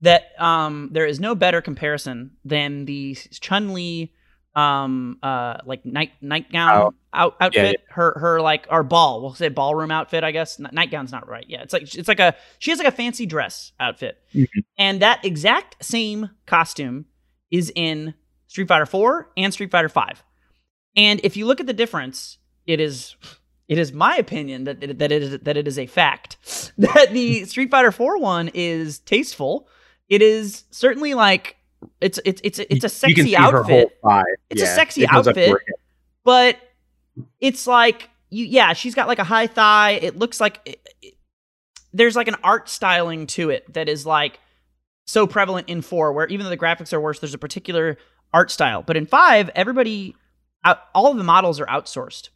that um, there is no better comparison than the Chun Li um uh like night nightgown Oh. out, outfit yeah. her her like our ball we'll say ballroom outfit i guess nightgown's not right yeah it's like it's like a she has like a fancy dress outfit Mhm. and that exact same costume is in street fighter 4 and street fighter 5 and if you look at the difference it is it is my opinion that it, that it is that it is a fact that the street fighter 4 one is tasteful. It is certainly like it's it's it's it's a sexy outfit. It's a sexy it goes up to outfit. but it's like you yeah she's got like a high thigh. It looks like it, it- there's like an art styling to it that is like so prevalent in 4 where even though the graphics are worse there's a particular art style. But in 5 everybody out, all of the models are outsourced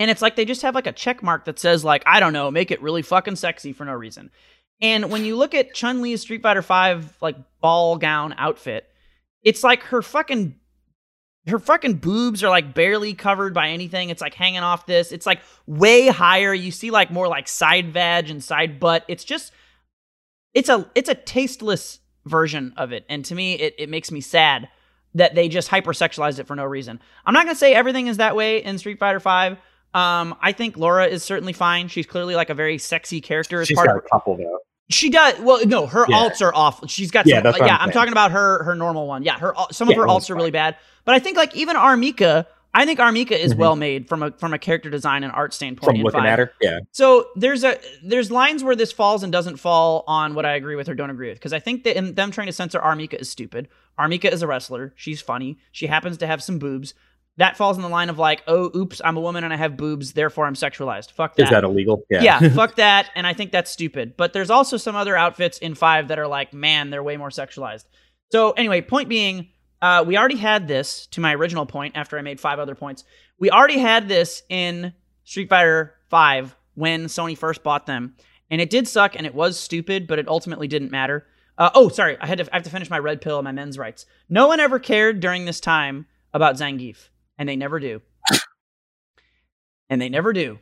and it's like they just have like a check mark that says like i don't know make it really fucking sexy for no reason and when you look at chun li's street fighter 5 like ball gown outfit it's like her fucking her fucking boobs are like barely covered by anything. It's like hanging off this. It's like way higher. You see like more like side vag and side butt. It's just it's a it's a tasteless version of it. And to me it, it makes me sad that they just hypersexualized it for no reason. I'm not gonna say everything is that way in Street Fighter 5. Um, I think Laura is certainly fine. She's clearly like a very sexy character. as She's part got of a couple though. she does. Well, no, her Yeah. alts are awful. She's got Yeah, some. yeah, I'm I'm, talking about her her normal one. Yeah, her al- some of her alts are really bad. But I think like even R. Mika, I think R. Mika is Mhm. well made from a from a character design and art standpoint. From in looking five. at her, yeah. So there's a there's lines where this falls and doesn't fall on what I agree with or don't agree with because I think that in them trying to censor R. Mika is stupid. R. Mika is a wrestler. She's funny. She happens to have some boobs. That falls in the line of like, oh, oops, I'm a woman and I have boobs, therefore I'm sexualized. Fuck that. Is that illegal? Yeah. Yeah, fuck that. And I think that's stupid. But there's also some other outfits in five that are like, man, they're way more sexualized. So anyway, point being, uh, we already had this to my original point after I made five other points. We already had this in Street Fighter Five when Sony first bought them, and it did suck and it was stupid, but it ultimately didn't matter. Uh, oh, sorry, I had to I have to finish my red pill and my men's rights. No one ever cared during this time about Zangief, and they never do. And they never do.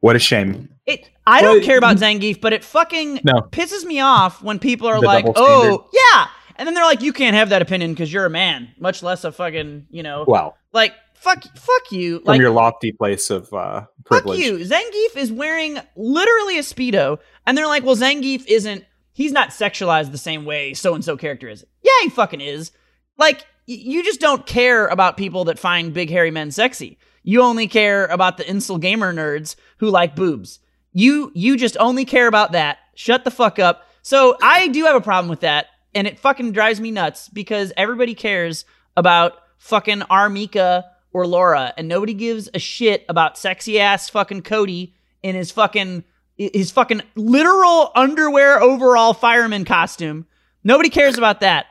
What a shame. It I Well, don't care about Zangief, but it fucking No. pisses me off when people are The like, "Oh, yeah," and then they're like, "You can't have that opinion because you're a man," much less a fucking, you know, Well, like fuck, fuck you, from like your lofty place of uh, fuck you. Zangief is wearing literally a speedo, and they're like, "Well, Zangief isn't. He's not sexualized the same way so and so character is." Yeah, he fucking is. Like, y- you just don't care about people that find big hairy men sexy. You only care about the incel gamer nerds who like boobs. You you just only care about that. Shut the fuck up. So I do have a problem with that, and it fucking drives me nuts because everybody cares about fucking R. Mika or Laura, and nobody gives a shit about sexy ass fucking Cody in his fucking his fucking literal underwear overall fireman costume. Nobody cares about that.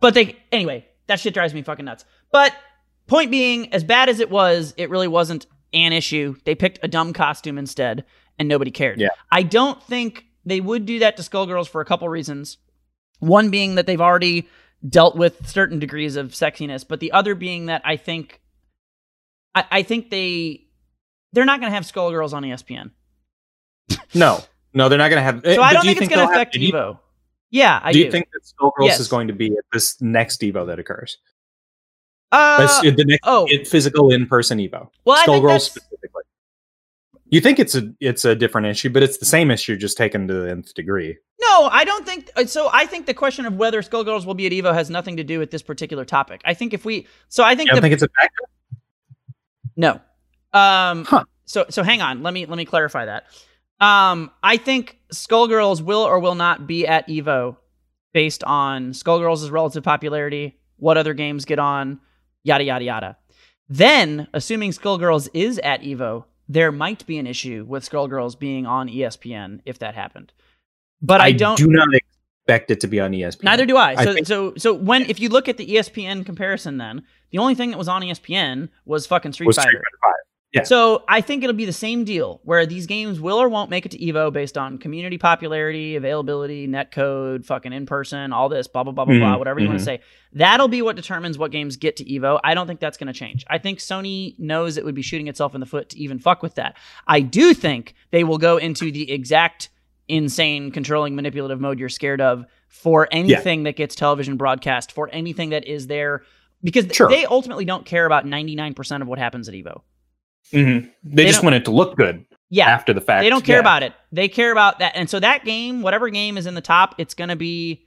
But they anyway, that shit drives me fucking nuts. But point being, as bad as it was, it really wasn't an issue. They picked a dumb costume instead, and nobody cared. Yeah. I don't think they would do that to Skullgirls for a couple reasons. One being that they've already dealt with certain degrees of sexiness, but the other being that I think I, I think they they're not gonna have Skullgirls on ESPN. No, no, they're not going to have. So eh, I don't think it's gonna affect Do you, Evo. Yeah, I do do. you think that Skullgirls Yes. is going to be at this next Evo that occurs? uh, That's the next oh. physical in-person Evo. well, I Skullgirls specifically. You think it's a it's a different issue, but it's the same issue, just taken to the nth degree. No, I don't think uh, so. I think the question of whether Skullgirls will be at Evo has nothing to do with this particular topic. I think if we, so I think You think it's a factor? no. Um. Huh. So so hang on. Let me let me clarify that. Um. I think Skullgirls will or will not be at Evo based on Skullgirls' relative popularity, what other games get on, yada yada yada. Then, assuming Skullgirls is at Evo, there might be an issue with Skullgirls being on ESPN if that happened. But I, I don't. do not expect it to be on ESPN. Neither do I. I So think- so so when if you look at the ESPN comparison, then the only thing that was on ESPN was fucking Street Was Fighter. Street Fighter. Yeah. So I think it'll be the same deal where these games will or won't make it to Evo based on community popularity, availability, netcode, fucking in person, all this, blah blah blah blah blah, Mhm, whatever you want mhm. to say. That'll be what determines what games get to Evo. I don't think that's going to change. I think Sony knows it would be shooting itself in the foot to even fuck with that. I do think they will go into the exact insane controlling manipulative mode you're scared of for anything that gets television broadcast, for anything that is there because Sure. they ultimately don't care about 99% of what happens at Evo. Mhm. They, They just want it to look good Yeah. after the fact. They don't care Yeah. about it. They care about that. And so that game, whatever game is in the top, it's going to be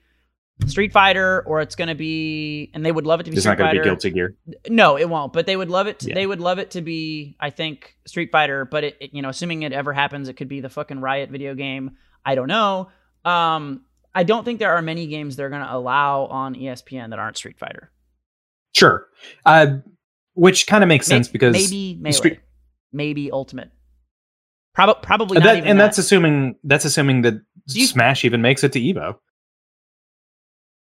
Street Fighter or it's going to be and they would love it to be It's Street not going to be Guilty Gear. No, it won't. But they would love it. To, Yeah. They would love it to be, I think, Street Fighter. But it, it- you know, assuming it ever happens, it could be the fucking Riot video game. I don't know. Um, I don't think there are many games they're going to allow on ESPN that aren't Street Fighter. Sure. Uh, which kind of makes sense because maybe melee, Street- maybe Ultimate. Prob- probably Uh, not that- even and that. that's assuming that's assuming that you- Smash even makes it to Evo.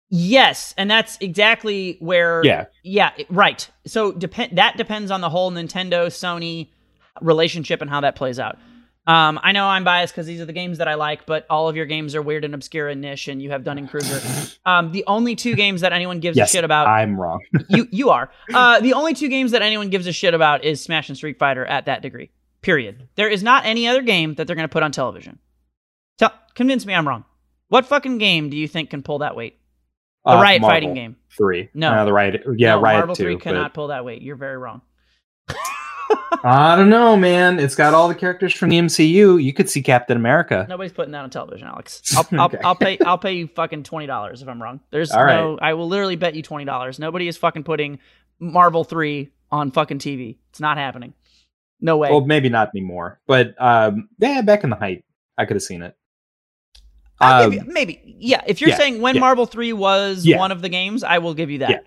Yes, and that's exactly where. Yeah. Yeah. Right. So depend. That depends on the whole Nintendo Sony relationship and how that plays out. Um, I know I'm biased because these are the games that I like, but all of your games are weird and obscure and niche, and you have Dunning Kruger. Um, the only two games that anyone gives Yes, a shit about, I'm wrong. you you are. Uh, the only two games that anyone gives a shit about is Smash and Street Fighter at that degree. Period. There is not any other game that they're going to put on television. Tell, convince me I'm wrong. What fucking game do you think can pull that weight? The Uh, Riot Marvel fighting game. Three. No. Uh, the Riot. Yeah, No, Riot Marvel two. 3 but- cannot pull that weight. You're very wrong. I don't know, man. It's got all the characters from the MCU. You could see Captain America. Nobody's putting that on television, Alex. I'll, I'll, Okay. I'll pay. I'll pay you fucking twenty dollars if I'm wrong. There's All no. I will literally bet you twenty dollars. Nobody is fucking putting Marvel three on fucking TV. It's not happening. No way. Well, maybe not anymore, but um, yeah, back in the height, I could have seen it. Um, give you- maybe. Yeah. If you're yeah, saying when yeah. Marvel three was Yeah. one of the games, I will give you that.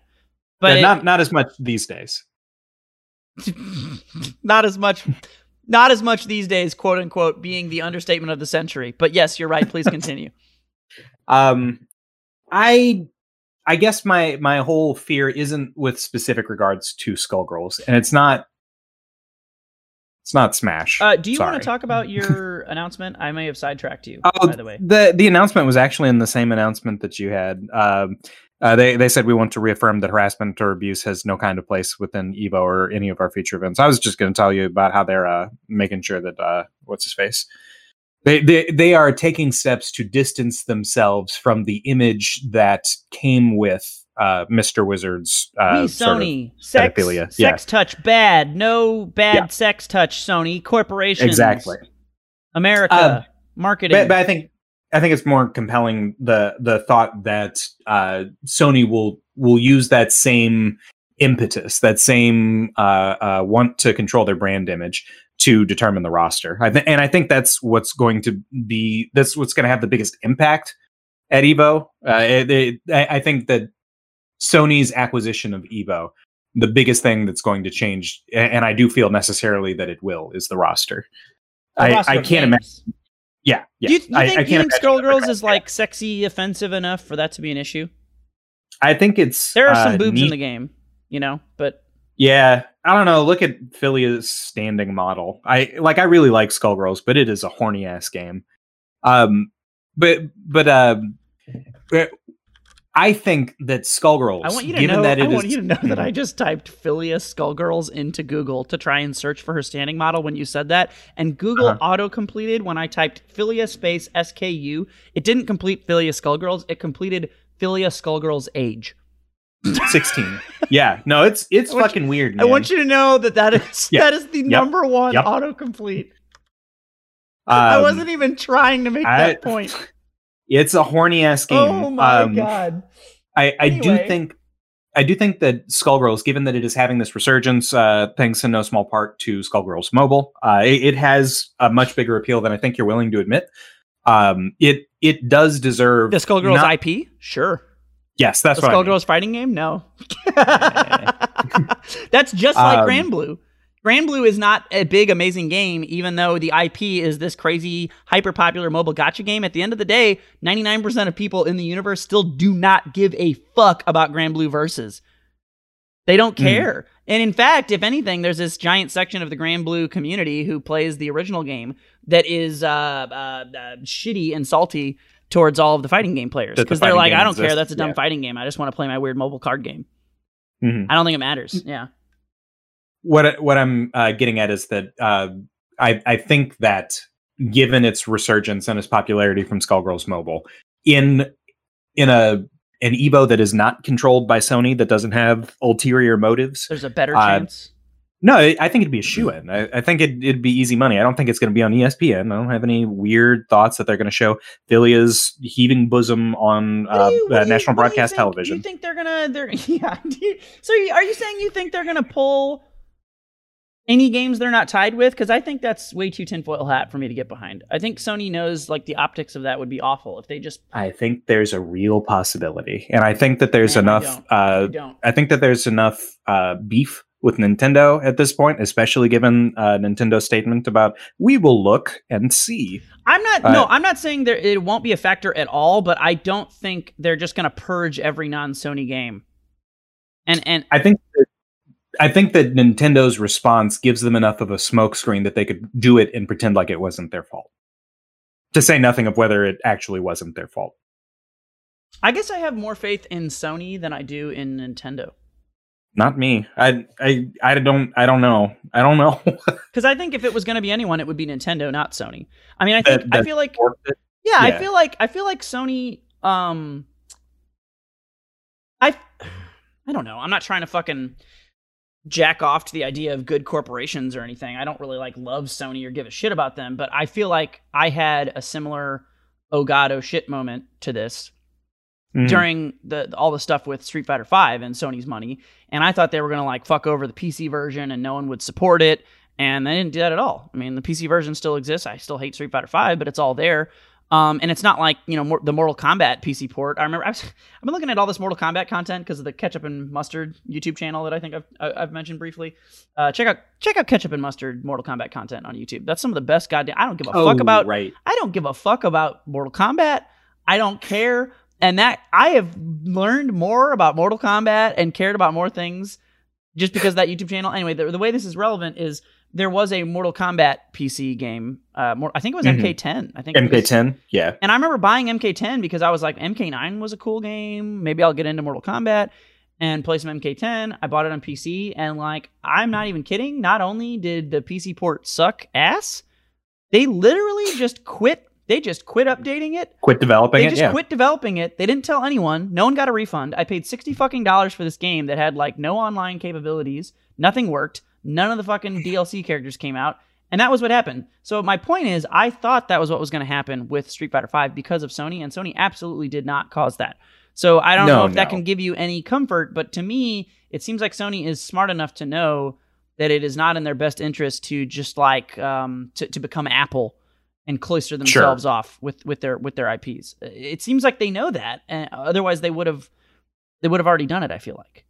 But it- not not as much these days. not as much. Not as much these days, quote unquote, being the understatement of the century. But yes, you're right. Please continue. Um, I I guess my my whole fear isn't with specific regards to Skullgirls, and it's not it's not Smash. Uh, do you want to talk about your announcement? I may have sidetracked you, Oh, by the way. the the announcement was actually in the same announcement that you had. Um, uh, they they said we want to reaffirm that harassment or abuse has no kind of place within Evo or any of our future events. I was just going to tell you about how they're uh, making sure that uh, what's his face. They, they they are taking steps to distance themselves from the image that came with uh, Mr. Wizard's uh, sort of- Sony sex pedophilia, sex yeah. touch bad no bad Yeah. sex touch Sony corporations exactly. America Um, marketing But, but I think I think it's more compelling the the thought that uh, Sony will will use that same impetus, that same uh, uh, want to control their brand image to determine the roster. I th- and I think that's what's going to be that's what's going to have the biggest impact at Evo. Uh, it, it, I I think that Sony's acquisition of Evo. The biggest thing that's going to change, and I do feel necessarily that it will, is the roster. The I, roster I of can't imagine. Yeah, yeah. you, you I, think, I do can't you think Skullgirls is like sexy offensive enough for that to be an issue I think it's there are some uh, boobs in the game you know but Yeah, I don't know. Look at Filia's standing model. I like. I really like Skullgirls, but it is a horny ass game. Um, but but um, but I think that Skullgirls. I want you to given know that I want is- you to know that I just typed Filia Skullgirls into Google to try and search for her standing model when you said that and Google Uh-huh. auto completed when I typed Filia space SKU it didn't complete Filia Skullgirls it completed Filia Skullgirls age sixteen. yeah, no, it's it's I fucking weird. I want you to know that that is Yeah. that is the number one Yep. autocomplete. I Um, wasn't even trying to make I- that point. It's a horny ass game. Oh my Um, god! I, I do think I do think that Skullgirls, given that it is having this resurgence, uh, thanks in no small part to Skullgirls Mobile, uh, it, it has a much bigger appeal than I think you're willing to admit. Um, it it does deserve The Skullgirls not- IP, sure. Yes, that's the what I mean. Skullgirls fighting game, no. That's just like Um, Granblue. Granblue is not a big, amazing game, even though the IP is this crazy, hyper popular mobile gacha game. At the end of the day, 99% of people in the universe still do not give a fuck about Granblue Versus. They don't care. Mm. And in fact, if anything, there's this giant section of the Granblue community who plays the original game that is uh, uh, uh, shitty and salty towards all of the fighting game players because the they're like, I don't exists. care. That's a dumb yeah. fighting game. I just want to play my weird mobile card game. Mm-hmm. I don't think it matters. Yeah what what I'm uh, getting at is that uh, I I think that given its resurgence and its popularity from Skullgirls Mobile in in a an Evo that is not controlled by Sony that doesn't have ulterior motives. There's a better uh, chance. No, I think it'd be a shoe in. I, I, think it, would be easy money. I don't think it's going to be on ESPN. I don't have any weird thoughts that they're going to show Filia's heaving bosom on uh, you, uh, national broadcast television. Do you think they're gonna? They're yeah. You, so are you saying you think they're gonna pull any games they're not tied with because I think that's way too tinfoil hat for me to get behind. I think Sony knows like the optics of that would be awful if they just. I think there's a real possibility, and I think that there's Man, enough. I. Uh, I, I think that there's enough uh, beef with Nintendo at this point, especially given uh, Nintendo's statement about we will look and see. I'm not. Uh, no, I'm not saying there it won't be a factor at all, but I don't think they're just going to purge every non-Sony game. And and I think I think that Nintendo's response gives them enough of a smokescreen that they could do it and pretend like it wasn't their fault. To say nothing of whether it actually wasn't their fault. I guess I have more faith in Sony than I do in Nintendo. Not me. I I I don't I don't know. I don't know. Cuz I think if it was going to be anyone it would be Nintendo, not Sony. I mean, I think that, I feel like yeah, yeah, I feel like I feel like Sony um I I don't know. I'm not trying to fucking jack off to the idea of good corporations or anything. I don't really like love Sony or give a shit about them, but I feel like I had a similar oh god oh shit moment to this mm-hmm. during the all the stuff with Street Fighter 5 and Sony's money, and I thought they were going to like fuck over the PC version and no one would support it, and they didn't do that at all. I mean, the PC version still exists. I still hate Street Fighter 5, but it's all there. Um, and it's not like you know more, the Mortal Kombat PC port. I remember I have been looking at all this Mortal Kombat content because of the Ketchup and Mustard YouTube channel that I think I've, I've mentioned briefly. Uh, check out check out Ketchup and Mustard Mortal Kombat content on YouTube. That's some of the best goddamn. I don't give a oh, fuck about. Right. I don't give a fuck about Mortal Kombat. I don't care. And that I have learned more about Mortal Kombat and cared about more things just because that YouTube channel. Anyway, the, the way this is relevant is there was a Mortal Kombat PC game. Uh, more, I think it was mm-hmm. MK10. I think MK10. Yeah. And I remember buying MK10 because I was like, MK9 was a cool game. Maybe I'll get into Mortal Kombat and play some MK10. I bought it on PC, and like, I'm not even kidding. Not only did the PC port suck ass, they literally just quit. They just quit updating it. Quit developing they it. They just yeah. quit developing it. They didn't tell anyone. No one got a refund. I paid sixty fucking dollars for this game that had like no online capabilities. Nothing worked. None of the fucking DLC characters came out. And that was what happened. So my point is, I thought that was what was going to happen with Street Fighter V because of Sony, and Sony absolutely did not cause that. So I don't no, know if no. that can give you any comfort, but to me, it seems like Sony is smart enough to know that it is not in their best interest to just like um, to, to become Apple and cloister themselves sure. off with, with their with their IPs. It seems like they know that, and otherwise they would have they would have already done it. I feel like.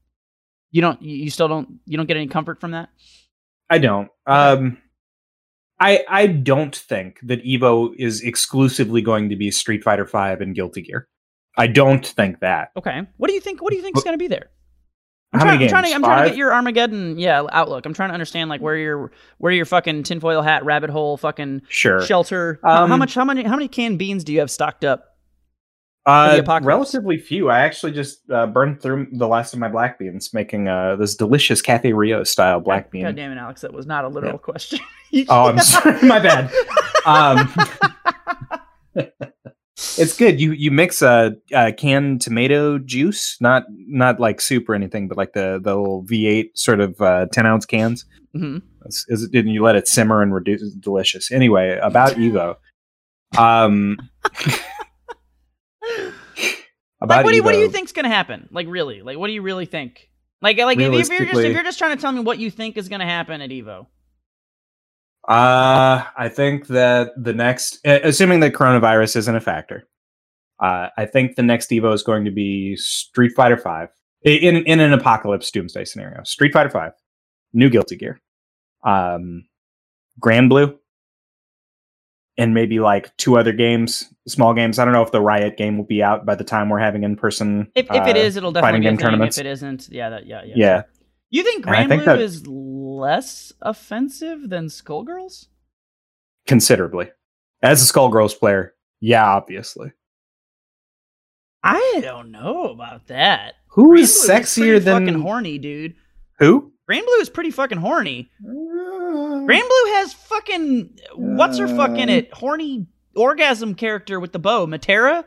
You don't. You still don't. You don't get any comfort from that. I don't. Um, I I don't think that Evo is exclusively going to be Street Fighter Five and Guilty Gear. I don't think that. Okay. What do you think? What do you think is going to be there? I'm, How trying, many games? I'm, trying to, I'm trying to get your Armageddon, yeah, outlook. I'm trying to understand like where your where your fucking tinfoil hat, rabbit hole, fucking sure shelter. Um, how much? How many? How many canned beans do you have stocked up? Uh, relatively few. I actually just uh, burned through the last of my black beans, making uh, this delicious Cafe Rio style black bean. God damn it, Alex! That was not a literal yeah. question. oh, I'm sorry. My bad. Um, it's good. You you mix a, a, canned tomato juice, not not like soup or anything, but like the the little V8 sort of uh, ten ounce cans. Mm-hmm. Is, is, and you let it simmer and reduce. It's delicious. Anyway, about Evo. Um. Like, what do you, what do you think's gonna happen? Like really? Like what do you really think? Like like if, if you're just if you're just trying to tell me what you think is gonna happen at Evo. Uh I think that the next assuming that coronavirus isn't a factor, uh, I think the next Evo is going to be Street Fighter Five in in an apocalypse doomsday scenario. Street Fighter Five, new Guilty Gear, um, Granblue, and maybe like two other games, small games. I don't know if the Riot game will be out by the time we're having in person. If, if it uh, is, it'll definitely be a game thing. tournaments. If it isn't, yeah, that, yeah, yeah. Yeah, You think Grand think Blue that- is less offensive than Skullgirls? considerably. As a Skullgirls player, yeah, obviously. I don't know about that. Who Grand is Blue sexier pretty than fucking horny, dude? who? Granblue is pretty fucking horny. Grand Blue has fucking what's her fucking Uh. it horny orgasm character with the bow, Matera.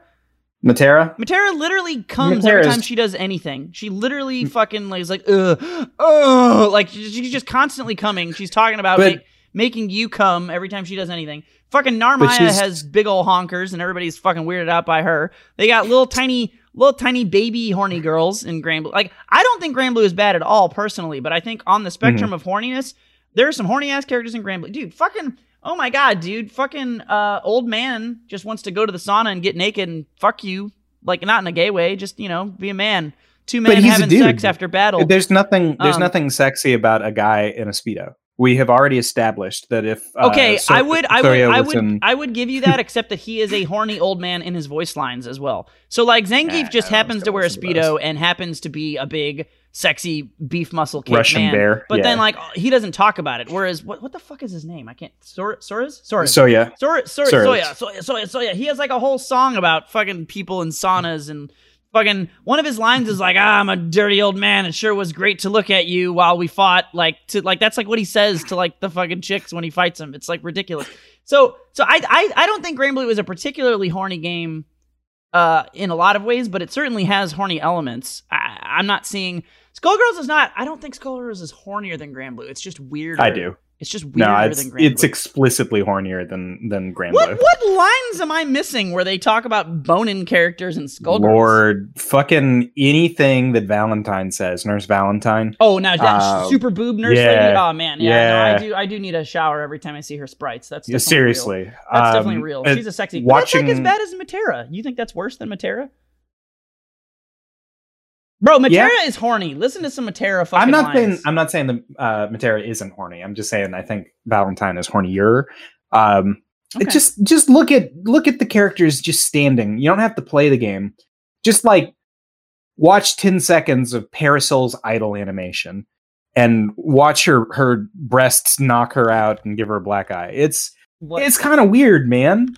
Matera? Matera literally comes every time she does anything. She literally fucking like is like ugh, ugh, like she's just constantly coming. She's talking about But- make- making you come every time she does anything. Fucking Narmaya has big old honkers, and everybody's fucking weirded out by her. They got little tiny, little tiny baby horny girls in Granblue. Like I don't think Granblue is bad at all personally, but I think on the spectrum of horniness, there are some horny ass characters in Granblue. Dude, fucking. Oh my god, dude! Fucking uh, old man just wants to go to the sauna and get naked and fuck you, like not in a gay way, just you know, be a man. Two men having sex after battle. There's nothing there's Um, nothing sexy about a guy in a speedo. We have already established that if uh, Okay, So- I would, I would, I would, in- I would give you that, except that he is a horny old man in his voice lines as well. So like Zangief Nah, just happens to wear a going for the speedo and happens to be a big, sexy beef muscle cake Russian man. bear, But then like he doesn't talk about it. Whereas what, what the fuck is his name? I can't. Sor- Soras? Soras. so yeah. Soya, Soya, Soras. Soya, Soya, Soya, Soya. He has like a whole song about fucking people in saunas and fucking. One of his lines is like, ah, "I'm a dirty old man. It sure was great to look at you while we fought." Like to like that's like what he says to like the fucking chicks when he fights them. It's like ridiculous. So so I I I don't think Granblue is a particularly horny game. Uh, in a lot of ways, but it certainly has horny elements. I, I'm not seeing Skullgirls is not. I don't think Skullgirls is hornier than Granblue. It's just weirder. I do. It's just weirder No, it's than it's explicitly hornier than than Grand What what lines am I missing where they talk about boning characters and Skullgirls? Lord, fucking anything that Valentine says, Nurse Valentine. Oh, now that Um, super boob nurse yeah, lady. Oh man, yeah, no, I do. I do need a shower every time I see her sprites. That's Yeah, definitely real. seriously, That's Um, definitely real. uh, She's a sexy. But that's like as bad as Matera. You think that's worse than Matera? Bro, Matera Yeah. is horny. Listen to some Matera fucking I'm not saying lines. I'm not saying that uh, Matera isn't horny. I'm just saying I think Valentine is hornier. Um, Okay. just just look at look at the characters just standing. You don't have to play the game. Just like watch 10 seconds of Parasol's idle animation and watch her her breasts knock her out and give her a black eye. It's What- it's kind of weird, man.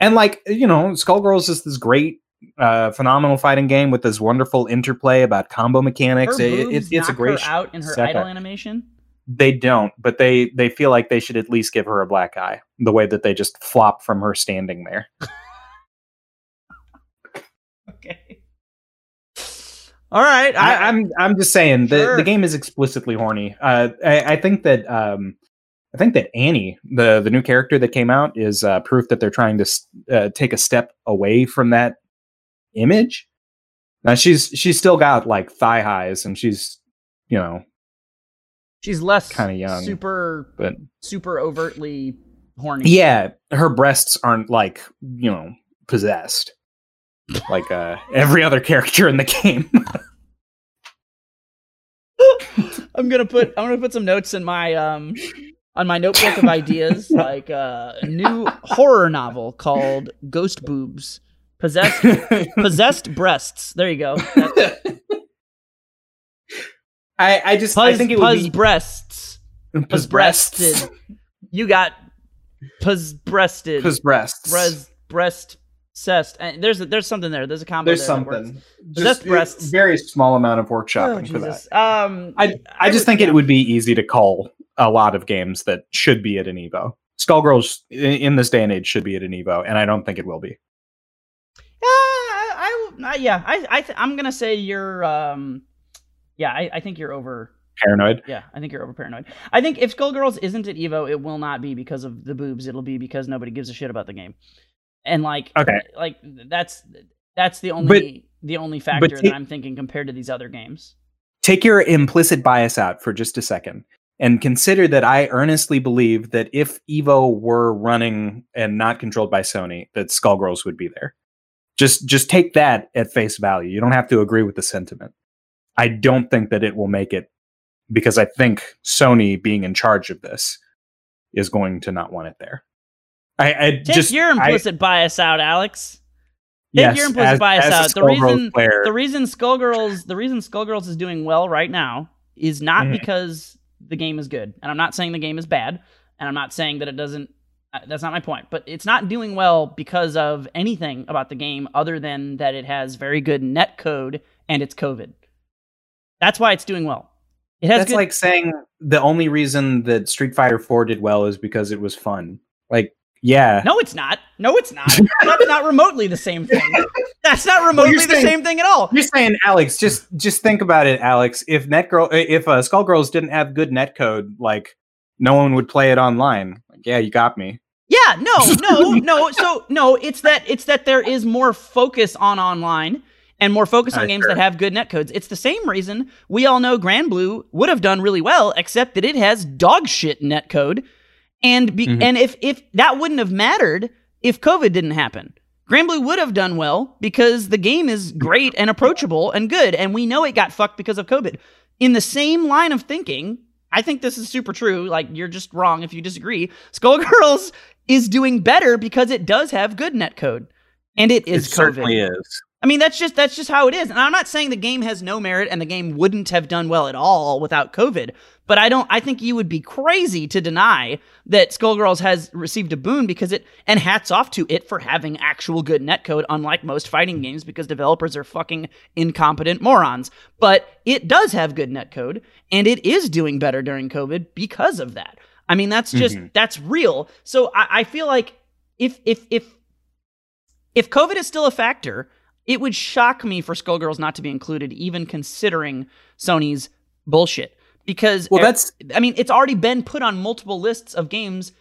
And like, you know, Skullgirls is this great uh phenomenal fighting game with this wonderful interplay about combo mechanics. It- it- it's a great her out in her second. idle animation. they don't, but they they feel like they should at least give her a black eye. The way that they just flop from her standing there. Okay. All right. I, I, I'm I'm just saying the Sure. the game is explicitly horny. Uh, I, I think that um, I think that Annie, the the new character that came out, is uh, proof that they're trying to uh, take a step away from that image. Now she's she's still got like thigh highs, and she's you know, she's less kinda young, super but super overtly horny. yeah, her breasts aren't like you know possessed like uh, every other character in the game. I'm gonna put I'm gonna put some notes in my um on my notebook of ideas, like uh, a new horror novel called Ghost Boobs, possessed possessed breasts. There you go. I I just Puzz, I think it puzz would be breasts. Puzz breasted. You got puzz breasted. Puzz breasts. Breast breast cest. And there's a, there's something there. There's a combo. There's there something. Just breasts. Very small amount of Oh, workshopping for that. Um, I I just think yeah. it would be easy to call a lot of games that should be at an Evo. Skullgirls in this day and age should be at an Evo, and I don't think it will be. Yeah, I, I, I yeah, I, I, th- I'm gonna say you're, um, yeah, I, I think you're over. Paranoid. Yeah, I think you're over paranoid. I think if Skullgirls isn't at Evo, it will not be because of the boobs. It'll be because nobody gives a shit about the game. And like, Okay. like that's that's the only the only factor ta- that I'm thinking compared to these other games. Take your implicit bias out for just a second and consider that I earnestly believe that if Evo were running and not controlled by Sony, that Skullgirls would be there. Just just take that at face value. You don't have to agree with the sentiment. I don't think that it will make it because I think Sony being in charge of this is going to not want it there. I, I Take just your I- implicit bias out, Alex. Take yes, your implicit as- bias as out. The reason player, the reason Skullgirls the reason Skullgirls is doing well right now is not Mhm. because the game is good. And I'm not saying the game is bad, and I'm not saying that it doesn't that's not my point, but it's not doing well because of anything about the game other than that it has very good net code and it's COVID. That's why it's doing well. It has that's good like saying the only reason that Street Fighter 4 did well is because it was fun. Like, yeah. No, it's not. No, it's not. That's not remotely the same thing. That's not remotely the saying- same thing at all. You're saying, Alex, just just think about it, Alex. If Netgirl, if uh, Skullgirls didn't have good net code like no one would play it online. Yeah, you got me. Yeah, no, no, no. So no, it's that it's that there is more focus on online and more focus on Uh, games sure. that have good netcodes. It's the same reason we all know Granblue would have done really well, except that it has dog shit netcode. And be, Mhm. and if if that wouldn't have mattered if COVID didn't happen. Granblue would have done well because the game is great and approachable and good, and we know it got fucked because of COVID. In the same line of thinking, I think this is super true. Like you're just wrong if you disagree. Skullgirls is doing better because it does have good netcode, and it is it COVID. certainly is. I mean, that's just that's just how it is. And I'm not saying the game has no merit and the game wouldn't have done well at all without COVID. But I don't. I think you would be crazy to deny that Skullgirls has received a boon because it. And hats off to it for having actual good netcode, unlike most fighting games, because developers are fucking incompetent morons. But it does have good netcode, and it is doing better during COVID because of that. I mean, that's just Mhm. that's real. So I, I feel like if if if if COVID is still a factor, it would shock me for Skullgirls not to be included, even considering Sony's bullshit. Because Well, that's I mean, it's already been put on multiple lists of games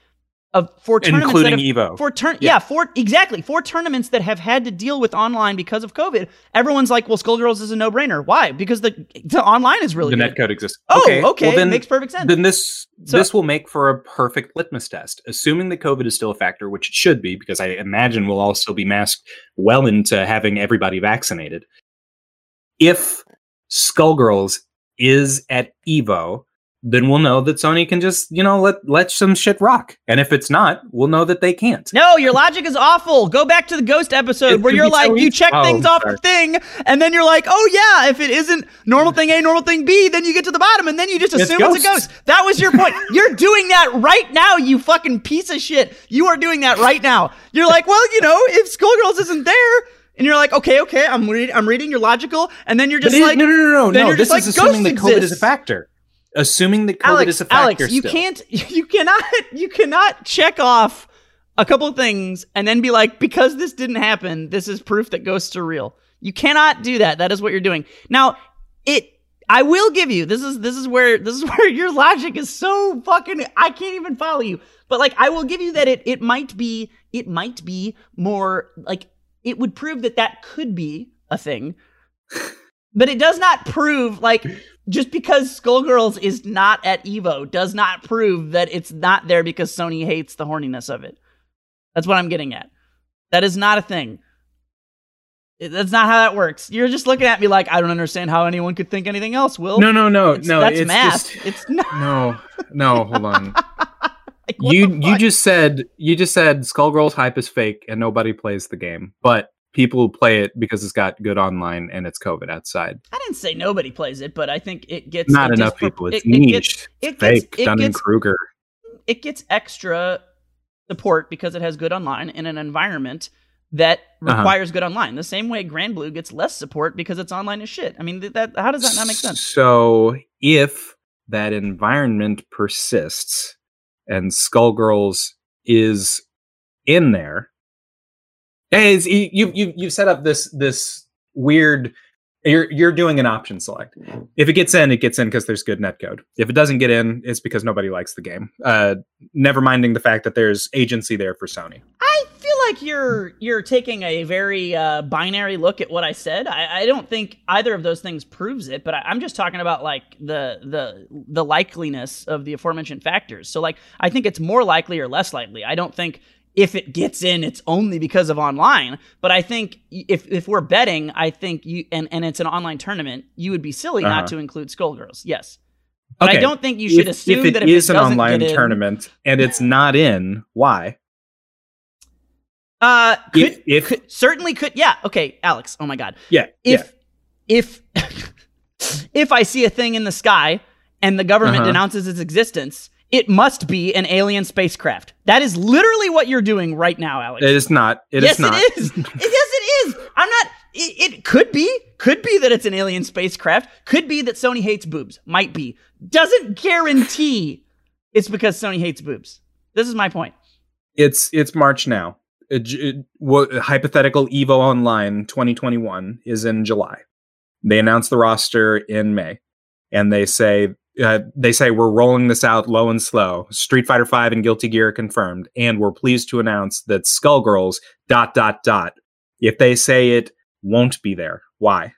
of for tournaments including have, Evo. for turn yeah. for exactly for tournaments that have had to deal with online because of COVID. Everyone's like, well, Skullgirls is a no brainer. Why? Because the the online is really the good. netcode exists. Oh, okay, well, then, it makes perfect sense. then this So- this will make for a perfect litmus test, assuming that COVID is still a factor, which it should be, because I imagine we'll all still be masked well into having everybody vaccinated. If Skullgirls is at Evo, then we'll know that Sony can just you know let let some shit rock, and if it's not, we'll know that they can't. No, your logic is awful. Go back to the ghost episode It where you're like, so you check Oh, things off sorry. the thing, and then you're like, oh yeah, if it isn't normal thing A, normal thing B, then you get to the bottom, and then you just assume it's a ghost. That was your point. you're doing that right now, you fucking piece of shit. You are doing that right now. You're like, well, you know, if Skullgirls isn't there, and you're like, okay, okay, I'm reading, I'm reading your logical, and then you're just it- like, no, no, no, no, no. This just is assuming that ghosts COVID is a factor. Assuming that COVID Alex, is a factor. Alex, you still. can't, you cannot, you cannot check off a couple things and then be like, because this didn't happen, this is proof that ghosts are real. You cannot do that. That is what you're doing. Now, it, I will give you. This is this is where this is where your logic is so fucking. I can't even follow you. But like, I will give you that it it might be it might be more like it would prove that that could be a thing. But it does not prove like just because Skullgirls is not at Evo does not prove that it's not there because Sony hates the horniness of it. That's what I'm getting at. That is not a thing. That's not how that works. You're just looking at me like I don't understand how anyone could think anything else. Will No, no, no, It's- no. that's it's math. Just, It's not. no, no. Hold on. Like, you you just said you just said Skullgirls hype is fake and nobody plays the game, but people play it because it's got good online and it's COVID outside. I didn't say nobody plays it, but I think it gets Not it enough dispro- people. It's it- niche. gets- it gets- fake. it Dunning gets- Kruger. it gets extra support because it has good online in an environment that Uh-huh. requires good online. The same way Granblue gets less support because it's online as shit. I mean, that how does that not make sense? So if that environment persists and Skullgirls is in there, hey, it's- you you you you've set up this this weird. You're you're doing an option select. If it gets in, it gets in because there's good netcode. If it doesn't get in, it's because nobody likes the game. Uh, never minding the fact that there's agency there for Sony. I feel like you're you're taking a very uh, binary look at what I said. I, I don't think either of those things proves it, but I, I'm just talking about like the the the likeliness of the aforementioned factors. So like I think it's more likely or less likely. I don't think if it gets in, it's only because of online. But I think if if we're betting, I think you and and it's an online tournament, you would be silly Uh-huh. not to include Skullgirls. Yes. But Okay, I don't think you should if, assume if it that if is it an doesn't online get in- tournament and it's not in, why? uh, could, If, could certainly could. Yeah. Okay, Alex. Oh my God. yeah, yeah. If if if I see a thing in the sky and the government Uh-huh. denounces its existence, it must be an alien spacecraft. That is literally what you're doing right now, Alex. it is not. It is yes, not. it is. Yes, it is. I'm not. It, it could be. Could be that it's an alien spacecraft. Could be that Sony hates boobs. Might be. Doesn't guarantee it's because Sony hates boobs. This is my point. It's it's March now. It, it- what hypothetical Evo Online 2021 is in July. They announce the roster in May, and they say uh, they say we're rolling this out low and slow. Street Fighter V and Guilty Gear confirmed, and we're pleased to announce that Skullgirls dot dot dot. If they say it won't be there, why?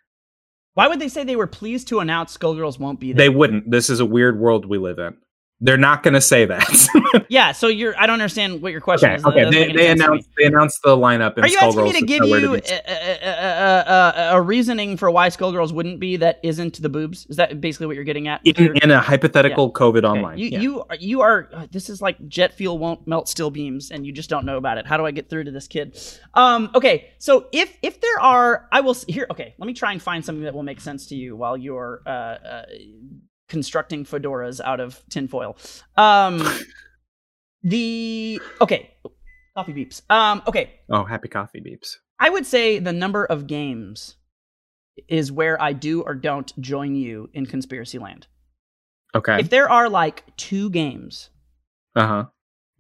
Why would they say they were pleased to announce Skullgirls won't be there? They wouldn't. This is a weird world we live in. They're not going to say that. yeah. So you're. I don't understand what your question okay, is. Okay. They, they to announced they announced the lineup. And Are you asking me to give you be a, a, a, a, reasoning for why Skullgirls wouldn't be that isn't the boobs? Is that basically what you're getting at? in, in a hypothetical COVID Okay, online. You yeah. you are you are this is like jet fuel won't melt steel beams and you just don't know about it. How do I get through to this kid? Um okay, so if if there are I will here okay, let me try and find something that will make sense to you while you're uh, uh constructing fedoras out of tinfoil. Um the okay, coffee beeps. Um okay, oh, happy coffee beeps. I would say the number of games is where I do or don't join you in conspiracy land. Okay. If there are like two games Uh huh.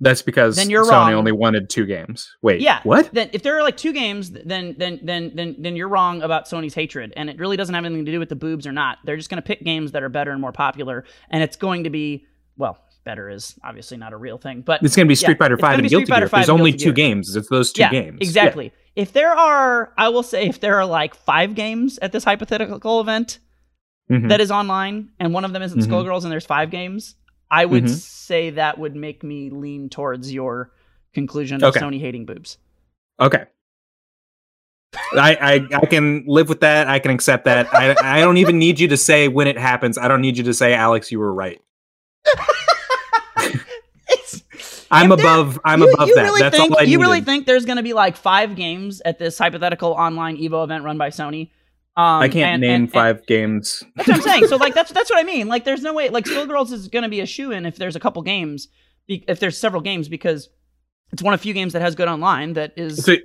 That's because Then you're Sony wrong. only wanted two games. Wait. Yeah. What? then if there are like two games, then then then then then you're wrong about Sony's hatred, and it really doesn't have anything to do with the boobs or not. They're just going to pick games that are better and more popular, and it's going to be well, better is obviously not a real thing, but It's going to be Street Yeah, Fighter Five and Guilty Fighter Gear. 5 There's only two Gear. games. It's those two yeah, games. exactly. If there are, I will say, if there are like five games at this hypothetical event Yeah. Mhm. that is online, and one of them isn't Mhm. Skullgirls, and there's five games, I would Mhm. say that would make me lean towards your conclusion of Okay. Sony hating boobs. Okay. I, I I can live with that. I can accept that. I I don't even need you to say when it happens. I don't need you to say, Alex, you were right. I'm If above. I'm you, above you that. Really That's think, all I You needed. really think there's going to be like five games at this hypothetical online Evo event run by Sony? Um, I can't and- name and- and- five games. That's what I'm saying. So like that's that's what I mean. Like there's no way like Skullgirls is going to be a shoe in if there's a couple games, if there's several games because it's one of few games that has good online that is. So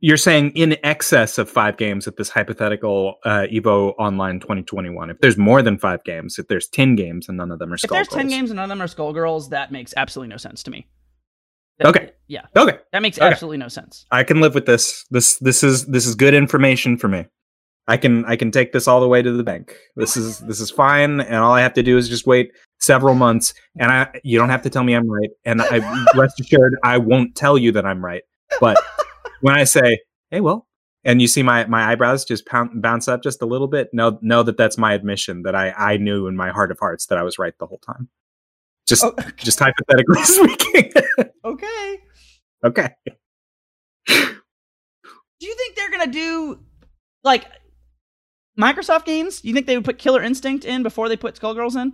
you're saying in excess of five games at this hypothetical uh, Evo Online 2021. If there's more than five games, if there's ten games and none of them are if there's ten games and none of them are Skullgirls, that makes absolutely no sense to me. Okay. Yeah, Okay, that makes Okay. absolutely no sense. I can live with this. This this is this is good information for me. I can I can take this all the way to the bank. This is this is fine, and all I have to do is just wait several months, and I you don't have to tell me I'm right, and I rest assured I won't tell you that I'm right. But when I say, "Hey, well," and you see my my eyebrows just pound, bounce up just a little bit, know know that that's my admission that I I knew in my heart of hearts that I was right the whole time. Just Oh, just hypothetically speaking. okay. okay. Do you think they're gonna do like Microsoft games? Do you think they would put Killer Instinct in before they put Skullgirls in?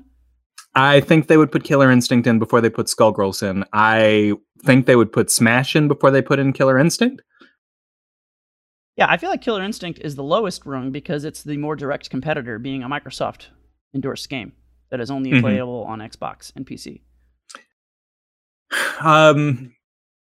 I think they would put Killer Instinct in before they put Skullgirls in. I think they would put Smash in before they put in Killer Instinct. Yeah, I feel like Killer Instinct is the lowest rung because it's the more direct competitor, being a Microsoft endorsed game that is only Mhm. playable on Xbox and PC. Um,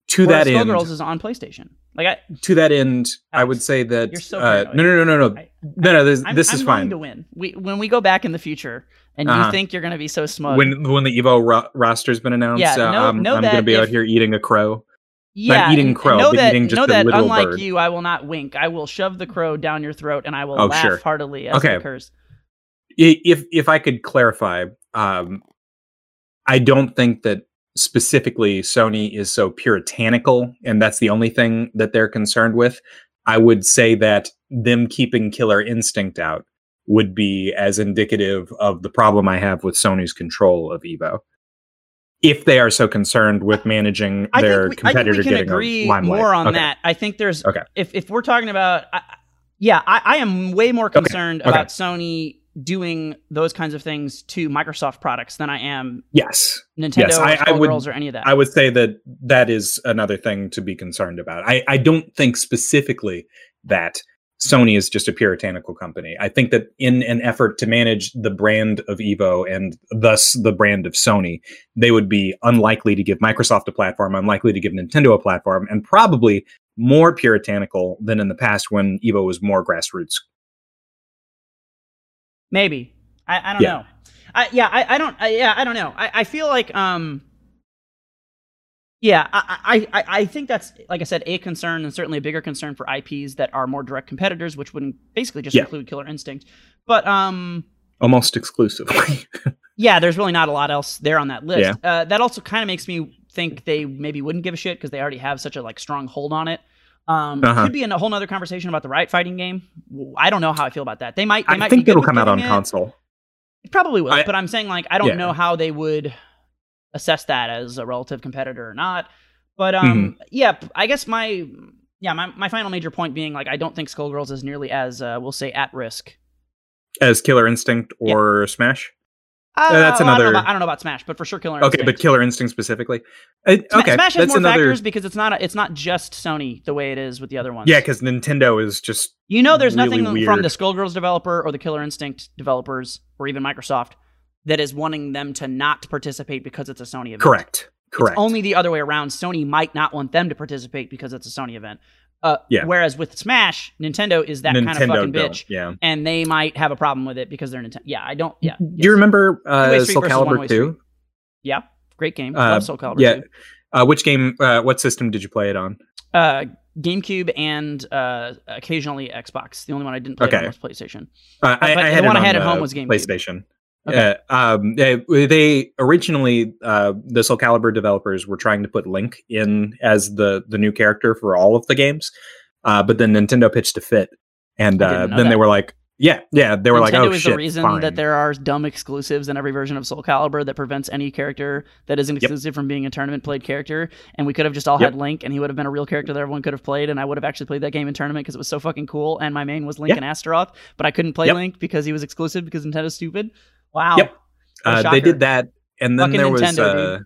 to Whereas that end, Skullgirls is on PlayStation. Like I, to that end, I would say that you're so uh, no, no, no, no, no, I- no, no. This, I'm, this I'm is going fine. to win. We when we go back in the future and Uh-huh. you think you're going to be so smug. When when the Evo ro- roster's been announced, Yeah, uh, know- I'm, know I'm going to be out here eating a crow. yeah, eating and- and crow, know but that, eating just know a that little unlike bird. you, I will not wink. I will shove the crow down your throat and I will Oh, laugh sure. heartily as Okay. it occurs. If if I could clarify, um, I don't think that specifically Sony is so puritanical, and that's the only thing that they're concerned with. I would say that them keeping Killer Instinct out would be as indicative of the problem I have with Sony's control of Evo. If they are so concerned with managing I their we, I competitor think we can getting agree more on Okay. that. I think there's Okay. if if we're talking about, I, I- yeah, I, I am way more concerned okay. about Sony doing those kinds of things to Microsoft products than I am Yes. Nintendo Yes, I- I would- or any of that. I would say that that is another thing to be concerned about. I, I don't think specifically that Sony is just a puritanical company. I think that in an effort to manage the brand of Evo and thus the brand of Sony, they would be unlikely to give Microsoft a platform, unlikely to give Nintendo a platform, and probably more puritanical than in the past when Evo was more grassroots. Maybe. I, I don't Yeah. know. I yeah, I, I don't I, yeah, I don't know. I, I feel like um yeah, I, I, I think that's like I said, a concern and certainly a bigger concern for IPs that are more direct competitors, which wouldn't basically just Yeah. include Killer Instinct. But um Almost exclusively. yeah, there's really not a lot else there on that list. Uh, that also kind of makes me think they maybe wouldn't give a shit because they already have such a like strong hold on it. Um, Uh-huh. Could be in a whole nother conversation about the Riot Fighting game. I don't know how I feel about that. They might. They I might think it'll come out on it- console. It probably will, I- but I'm saying like I don't Yeah. know how they would assess that as a relative competitor or not. But Mm-hmm. um, yeah, I guess my yeah my my final major point being like I don't think Skullgirls is nearly as uh, we'll say at risk. As Killer Instinct Yeah. or Smash? Uh, that's well, I don't, another- about, I don't know about Smash, but for sure Killer Instinct. Okay, but Killer Instinct specifically. Uh, Sma- okay, Smash has that's more another. factors because it's not a, it's not just Sony the way it is with the other ones. Yeah, because Nintendo is just you know, there's really nothing from the Skullgirls developer or the Killer Instinct developers or even Microsoft that is wanting them to not participate because it's a Sony event. correct. Correct. It's only the other way around. Sony might not want them to participate because it's a Sony event. Uh, Yeah. Whereas with Smash, Nintendo is that kind of fucking bitch, Yeah. and they might have a problem with it because they're Nintendo. Yeah, I don't. Yeah. Do you remember uh, Soul Calibur 2? Yeah. Great game. Uh, Love Soul Calibur. yeah. 2. Uh, which game? Uh, what system did you play it on? Uh, GameCube and uh, occasionally Xbox. The only one I didn't play Okay. was PlayStation. Uh, I, I the had one it I had at home was GameCube. PlayStation. Okay. Uh, um, they, they originally uh, the Soul Calibur developers were trying to put Link in as the the new character for all of the games, uh, but then Nintendo pitched a fit, and uh, then they were like, "Yeah, yeah." They were like, Nintendo "Oh is shit, the reason fine." that there are dumb exclusives in every version of Soul Calibur that prevents any character that isn't exclusive from being a tournament played character. And we could have just all Yep. had Link, and he would have been a real character that everyone could have played, and I would have actually played that game in tournament because it was so fucking cool. And my main was Link Yeah. and Astaroth, but I couldn't play Yep. Link because he was exclusive because Nintendo's stupid. Wow. Yep. Uh, they did that, and then Fucking there was. Nintendo,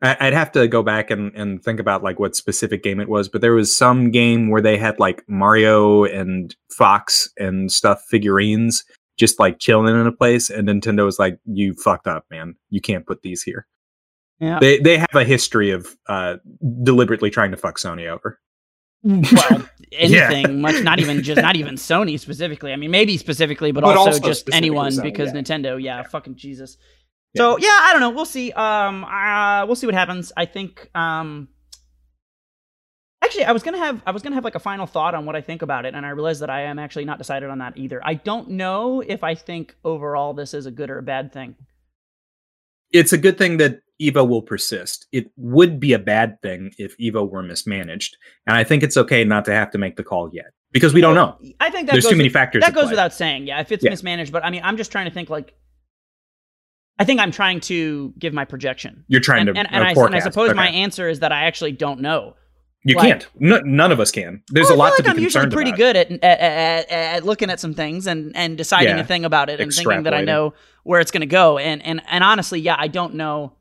Uh, I'd have to go back and, and think about like what specific game it was, but there was some game where they had like Mario and Fox and stuff figurines just like chilling in a place, and Nintendo was like, "You fucked up, man. You can't put these here." Yeah. They they have a history of uh, deliberately trying to fuck Sony over. Well, Yeah. anything much, not even just not even Sony specifically. I mean, maybe specifically, but, But also, also just anyone Sony, because yeah. Nintendo. Yeah, Yeah. fucking Jesus. Yeah. So yeah, I don't know. We'll see. Um, uh, we'll see what happens. I think. Um, actually, I was gonna have I was gonna have like a final thought on what I think about it, and I realized that I am actually not decided on that either. I don't know if I think overall this is a good or a bad thing. It's a good thing that Evo will persist. It would be a bad thing if Evo were mismanaged, and I think it's okay not to have to make the call yet because we don't know. I think that There's too many with- factors. that goes play. without saying. Yeah, if it's Yeah. mismanaged, but I mean, I'm just trying to think like. I think I'm trying to give my projection. You're trying and, to and, and, I, and I suppose my answer is that I actually don't know. you like- can't. No, none of us can. There's Well, a lot to be I'm usually pretty about. good at, at, at, at looking at some things and, and deciding Yeah, a thing about it and thinking that I know where it's going to go. And, and and honestly, yeah, I don't know.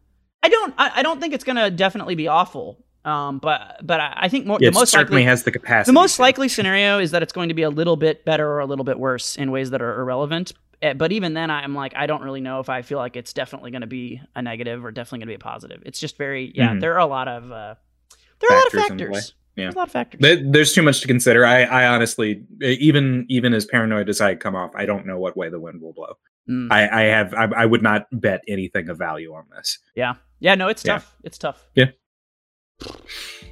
I don't. I, I don't think it's going to definitely be awful. Um, but but I, I think more It the most certainly likely has the capacity. the most to. likely scenario is that it's going to be a little bit better or a little bit worse in ways that are irrelevant. Eh, But even then, I'm like, I don't really know if I feel like it's definitely going to be a negative or definitely going to be a positive. It's just very, yeah. Mhm. There are a lot of, uh, there are a lot of Factors factors. Yeah. There's a lot of factors. There's too much to consider. I, I honestly, even even as paranoid as I come off, I don't know what way the wind will blow. Mm. I, I have, I, I would not bet anything of value on this. Yeah. Yeah. No, it's Yeah. tough. It's tough. Yeah.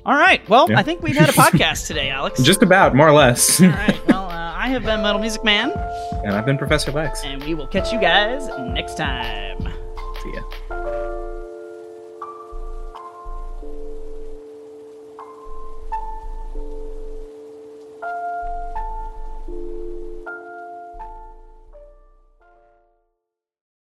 All right. Well, Yeah. I think we've had a podcast today, Alex. Just about, more or less. All right. Well, uh, I have been Metal Music Man, and I've been Professor Lex. and we will catch you guys next time. See ya.